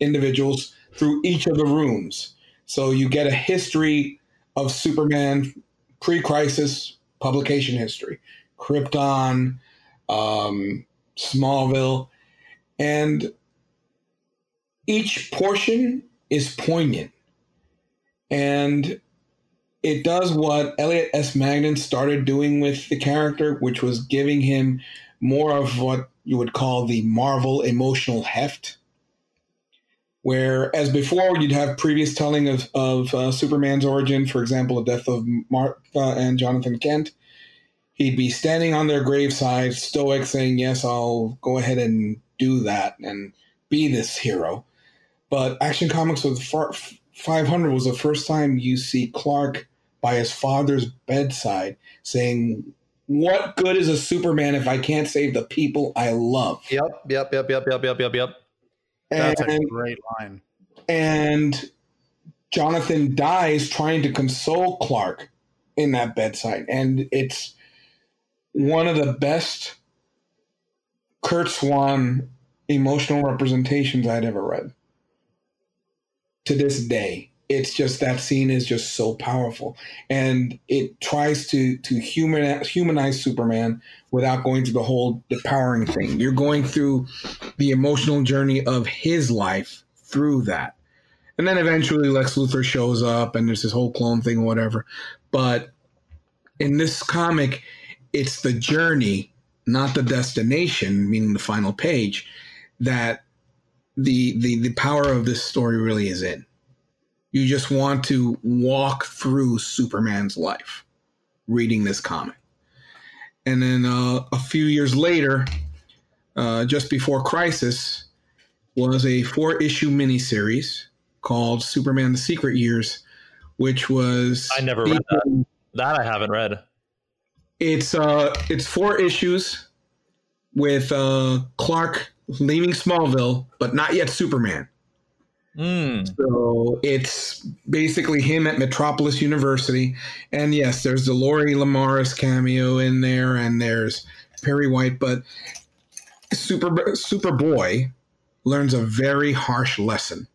individuals through each of the rooms. So you get a history of Superman pre-crisis publication history, Krypton, um, Smallville, and each portion is poignant, and it does what Elliot S. Maggin started doing with the character, which was giving him more of what you would call the Marvel emotional heft. Where, as before, you'd have previous telling of, of uh, Superman's origin, for example, the death of Martha and Jonathan Kent. He'd be standing on their graveside, stoic, saying, Yes, I'll go ahead and do that and be this hero. But Action Comics with 500 was the first time you see Clark by his father's bedside saying, What good is a Superman if I can't save the people I love? Yep, yep, yep, yep, yep, yep, yep, yep. That's and, a great line. And Jonathan dies trying to console Clark in that bedside. And it's one of the best Curt Swan emotional representations I'd ever read. To this day it's just that scene is just so powerful. And it tries to to humanize, humanize superman without going through the whole empowering thing. You're going through the emotional journey of his life through that. And then eventually lex luthor shows up and there's this whole clone thing or whatever. But in this comic it's the journey not the destination meaning the final page that the the the power of this story really is in you just want to walk through Superman's life reading this comic. And then uh, a few years later, uh, just before Crisis, was a four issue miniseries called Superman the Secret Years, which was. I never read that. That I haven't read. It's uh, it's four issues with uh, Clark leaving Smallville, but not yet Superman. Mm. So it's basically him at Metropolis University. And yes, there's the Lori Lemaris cameo in there, and there's Perry White, but Super Superboy learns a very harsh lesson.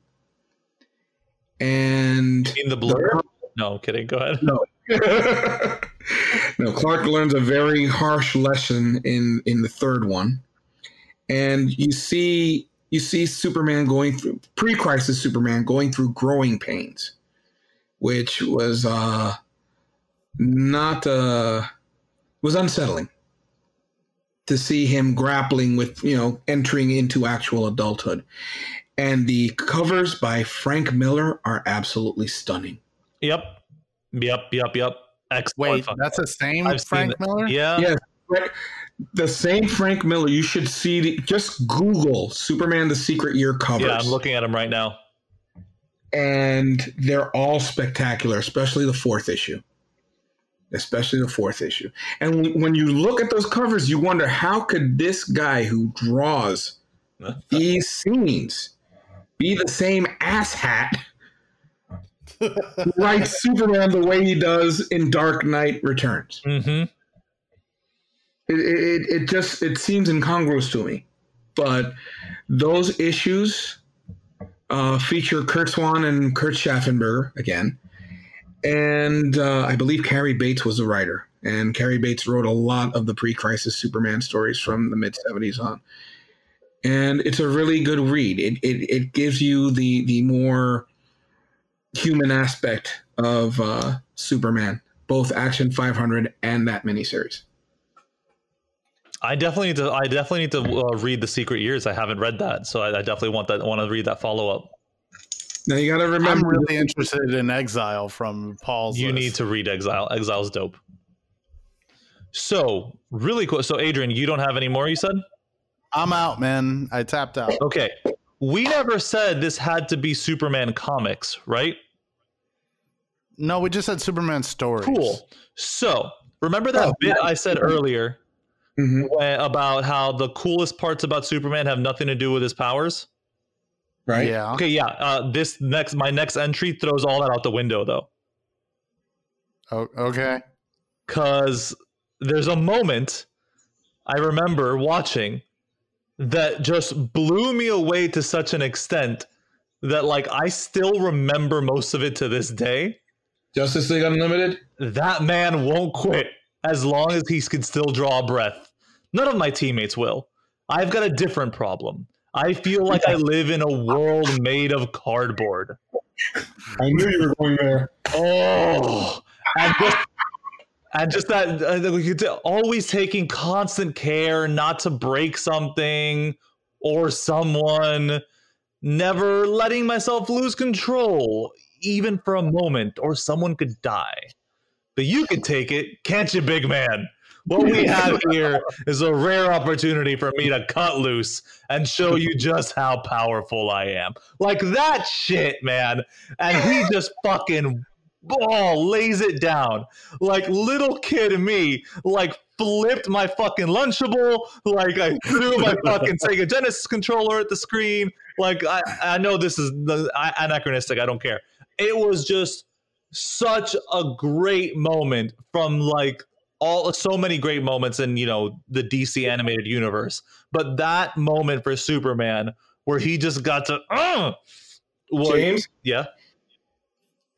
And in the blur? No, kidding. Go ahead. No. no, Clark learns a very harsh lesson in in the third one. And you see you see Superman going through pre-crisis Superman going through growing pains, which was uh, not uh, was unsettling to see him grappling with you know entering into actual adulthood. And the covers by Frank Miller are absolutely stunning. Yep, yep, yep, yep. Excellent. Wait, that's the same I've Frank Miller. Yeah. Yeah the same Frank Miller. You should see. The, just Google Superman: The Secret Year covers. Yeah, I'm looking at them right now, and they're all spectacular, especially the fourth issue. Especially the fourth issue. And when you look at those covers, you wonder how could this guy who draws these scenes be the same asshat writes Superman the way he does in Dark Knight Returns. Mm-hmm. It, it, it just it seems incongruous to me. But those issues uh, feature Curt Swan and Kurt Schaffenberger again, and uh, I believe Cary Bates was the writer. And Cary Bates wrote a lot of the pre-crisis Superman stories from the mid '70s on, and it's a really good read. It it, it gives you the the more human aspect of uh, Superman, both Action 500 and that miniseries. I definitely need to. I definitely need to uh, read the Secret Years. I haven't read that, so I, I definitely want that. Want to read that follow up. Now you got to remember. I'm really interested in Exile from Paul's. You list. need to read Exile. Exile's dope. So really cool. So Adrian, you don't have any more. You said. I'm out, man. I tapped out. Okay. We never said this had to be Superman comics, right? No, we just said Superman stories. Cool. So remember that oh, bit I said earlier mm-hmm. when, about how the coolest parts about Superman have nothing to do with his powers. Right. Yeah. Okay. Yeah. Uh, this next, my next entry throws all that out the window, though. Oh, okay. Because there's a moment I remember watching that just blew me away to such an extent that, like, I still remember most of it to this day. Justice League Unlimited. That man won't quit as long as he can still draw a breath. None of my teammates will. I've got a different problem. I feel like I live in a world made of cardboard. I knew you were going there. Oh, and just, and just that uh, always taking constant care not to break something or someone, never letting myself lose control, even for a moment, or someone could die. But you could take it, can't you, big man? What we have here is a rare opportunity for me to cut loose and show you just how powerful I am. Like that shit, man. And he just fucking ball lays it down. Like little kid me, like flipped my fucking Lunchable. Like I threw my fucking Sega Genesis controller at the screen. Like I, I know this is the, anachronistic. I don't care. It was just such a great moment from like all so many great moments in you know the DC animated universe, but that moment for Superman where he just got to uh, was, James, yeah.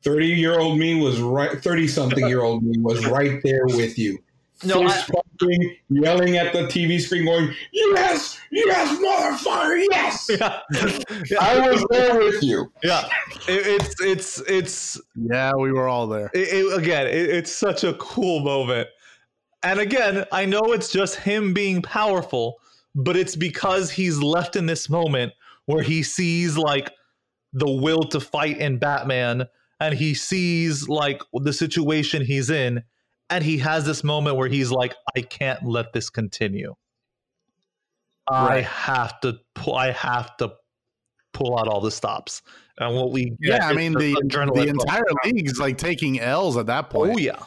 30 year old me was right 30 something year old me was right there with you no, I, pumping, yelling at the TV screen, going, "Yes, yes, motherfucker, yes!" Yeah. yeah. I was there with you. Yeah, it, it's it's it's. Yeah, we were all there. It, it, again, it's such a cool moment, and again, I know it's just him being powerful, but it's because he's left in this moment where he sees like the will to fight in Batman and he sees like the situation he's in and he has this moment where he's like I can't let this continue. Right. I have to pull I have to pull out all the stops. And what we Yeah, I mean the the entire league's like taking L's at that point. Oh yeah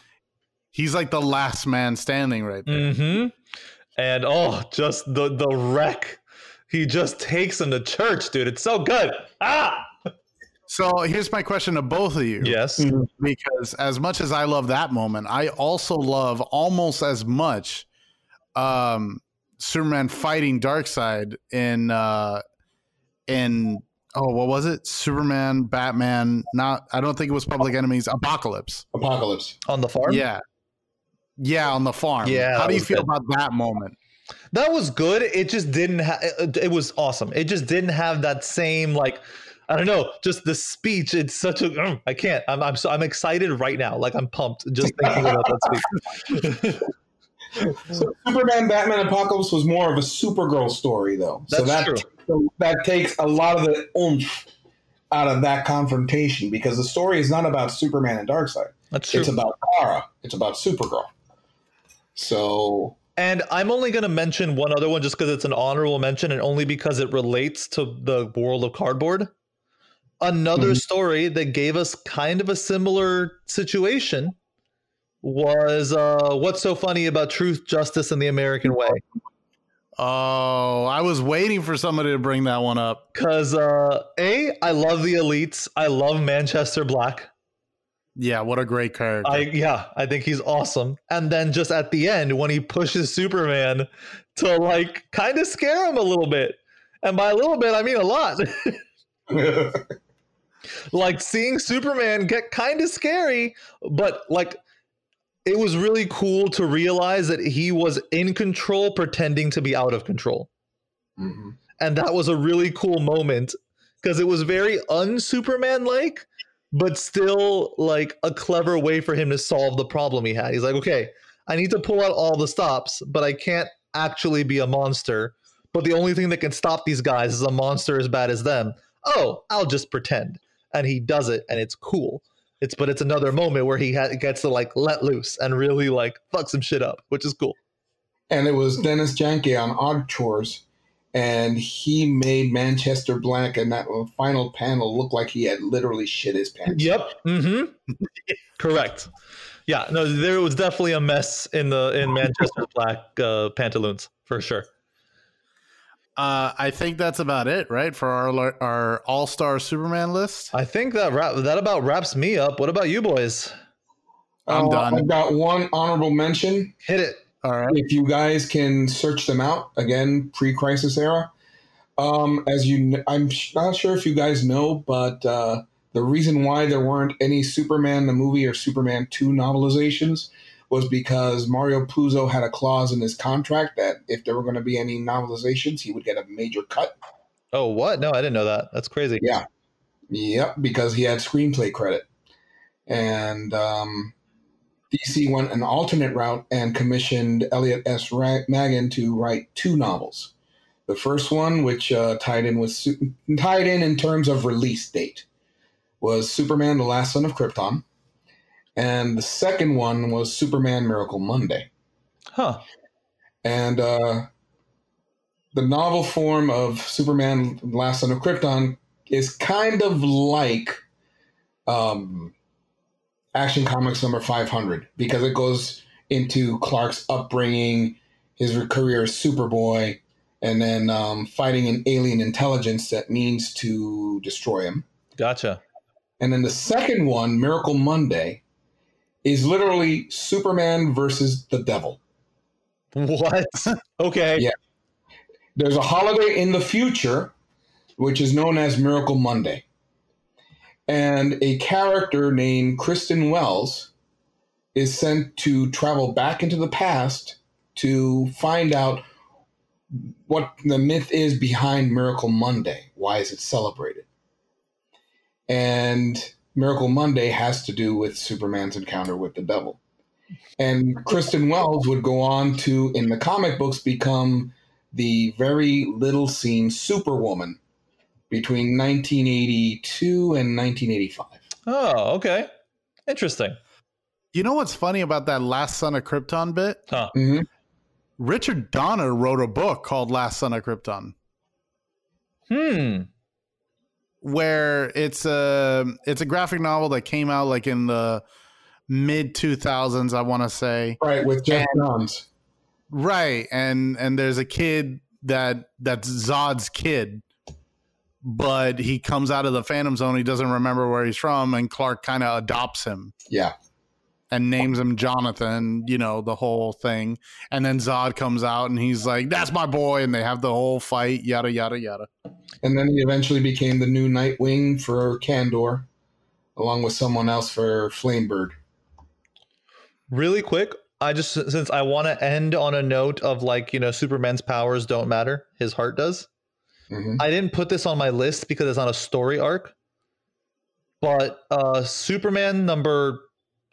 he's like the last man standing right there. Mm-hmm. And oh, just the the wreck. He just takes him to church, dude. It's so good. Ah. So here's my question to both of you. Yes. Because as much as I love that moment, I also love almost as much um, Superman fighting Darkseid in uh, in oh what was it? Superman, Batman. Not I don't think it was Public Enemies. Apocalypse. Apocalypse on the farm. Yeah. Yeah, on the farm. Yeah. How do you feel good. about that moment? That was good. It just didn't have. It, it was awesome. It just didn't have that same like. I don't know, just the speech. It's such a. Mm, can't. I'm. I'm. So, I'm excited right now. Like I'm pumped just thinking about that speech. so Superman, Batman, Apocalypse was more of a Supergirl story, though. That's so that true. So that takes a lot of the oomph out of that confrontation because the story is not about Superman and Darkseid. That's true. It's about Kara. It's about Supergirl. So and I'm only going to mention one other one just because it's an honorable mention and only because it relates to the world of cardboard. Another mm-hmm. story that gave us kind of a similar situation was uh, What's So Funny About Truth, Justice, and the American Way. Oh, I was waiting for somebody to bring that one up. Because, uh, A, I love the elites. I love Manchester Black. Yeah, what a great character. I yeah, I think he's awesome. And then just at the end when he pushes Superman to like kind of scare him a little bit. And by a little bit I mean a lot. like seeing Superman get kind of scary, but like it was really cool to realize that he was in control pretending to be out of control. Mm-hmm. And that was a really cool moment because it was very un-Superman like but still like a clever way for him to solve the problem he had. He's like, okay, I need to pull out all the stops, but I can't actually be a monster. But the only thing that can stop these guys is a monster as bad as them. Oh, I'll just pretend. And he does it, and it's cool. It's but it's another moment where he ha- gets to like let loose and really like fuck some shit up, which is cool. And it was Dennis Janke on Odd Chores and he made Manchester Black in that final panel look like he had literally shit his pants. Yep. Mm-hmm. Correct. Yeah. No, there was definitely a mess in the in Manchester Black uh, pantaloons for sure. Uh, I think that's about it, right, for our our All Star Superman list. I think that wrap, that about wraps me up. What about you boys? I'm uh, done. I've got one honorable mention. Hit it. All right. If you guys can search them out again, pre-crisis era. Um, as you, I'm not sure if you guys know, but uh, the reason why there weren't any Superman the movie or Superman 2 novelizations was because Mario Puzo had a clause in his contract that if there were going to be any novelizations, he would get a major cut. Oh, what? No, I didn't know that. That's crazy. Yeah. Yep, because he had screenplay credit. And um, DC went an alternate route and commissioned Elliot S. Maggin to write two novels. The first one, which uh, tied in with tied in in terms of release date, was Superman: The Last Son of Krypton, and the second one was Superman: Miracle Monday. Huh. And uh, the novel form of Superman: Last Son of Krypton is kind of like um, Action Comics number 500 because it goes into Clark's upbringing, his career as Superboy, and then um, fighting an alien intelligence that means to destroy him. Gotcha. And then the second one, Miracle Monday, is literally Superman versus the devil. What? okay. Yeah. There's a holiday in the future, which is known as Miracle Monday. And a character named Kristen Wells is sent to travel back into the past to find out what the myth is behind Miracle Monday. Why is it celebrated? And Miracle Monday has to do with Superman's encounter with the devil. And Kristen Wells would go on to, in the comic books, become the very little seen Superwoman between 1982 and 1985. Oh, okay. Interesting. You know what's funny about that Last Son of Krypton bit? Huh. Mm-hmm. Richard Donner wrote a book called Last Son of Krypton. Hmm. Where it's a it's a graphic novel that came out like in the mid 2000s, I want to say. Right, with Geoff Johns. Right, and and there's a kid that that's Zod's kid, but he comes out of the Phantom Zone. He doesn't remember where he's from, and Clark kind of adopts him. Yeah, and names him Jonathan, you know, the whole thing. And then Zod comes out and he's like, That's my boy. And they have the whole fight, yada, yada, yada. And then he eventually became the new Nightwing for Kandor, along with someone else for Flamebird. Really quick, I just, since I want to end on a note of like, you know, Superman's powers don't matter, his heart does. Mm-hmm. I didn't put this on my list because it's not a story arc. But uh Superman number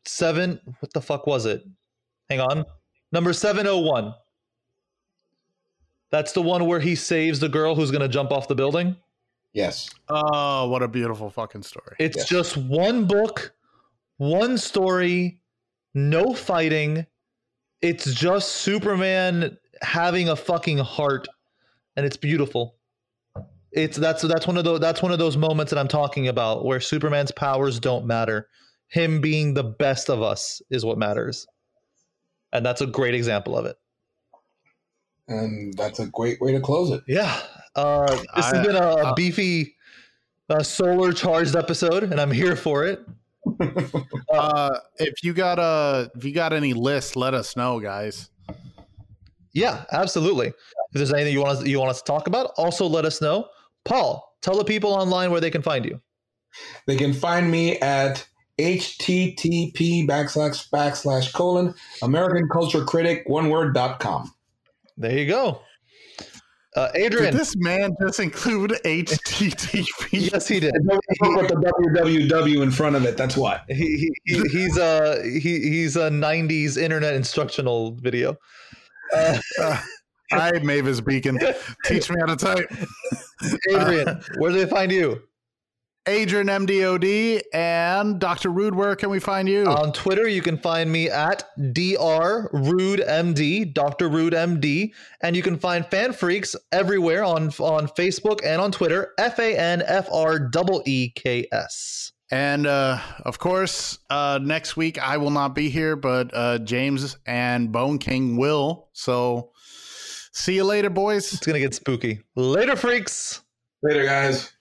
seven. What the fuck was it? Hang on. Number 701. That's the one where he saves the girl who's going to jump off the building. Yes. Oh, what a beautiful fucking story. It's yes. just one book, one story, no fighting. It's just Superman having a fucking heart and it's beautiful. It's that's that's one of those that's one of those moments that I'm talking about where Superman's powers don't matter him being the best of us is what matters. And that's a great example of it. And that's a great way to close it. Yeah. Uh, this I, has been a, uh, beefy, uh, solar charged episode, and I'm here for it. uh, if you got a, if you got any lists, let us know, guys. Yeah, absolutely. If there's anything you want us, you want us to talk about, also let us know. Paul, tell the people online where they can find you. They can find me at http backslash backslash colon American Culture Critic one word dot com. There you go. Uh, Adrian, did this man just include HTTP? yes, he did. He put the www in front of it. That's why he, he, he's a he, he's a '90s internet instructional video. Uh, uh, hi, Mavis Beacon. Teach me how to type. Adrian, uh, where do they find you? Adrian MDOD and Dr. Rude, where can we find you? On Twitter, you can find me at Dr. Rude MD, Dr. Rude MD, and you can find FanFreeks everywhere on on Facebook and on Twitter, F A N F R E E K S. And uh, of course, uh, next week I will not be here, but uh, James and Bone King will. So see you later, boys. It's gonna get spooky. Later, freaks. Later, guys.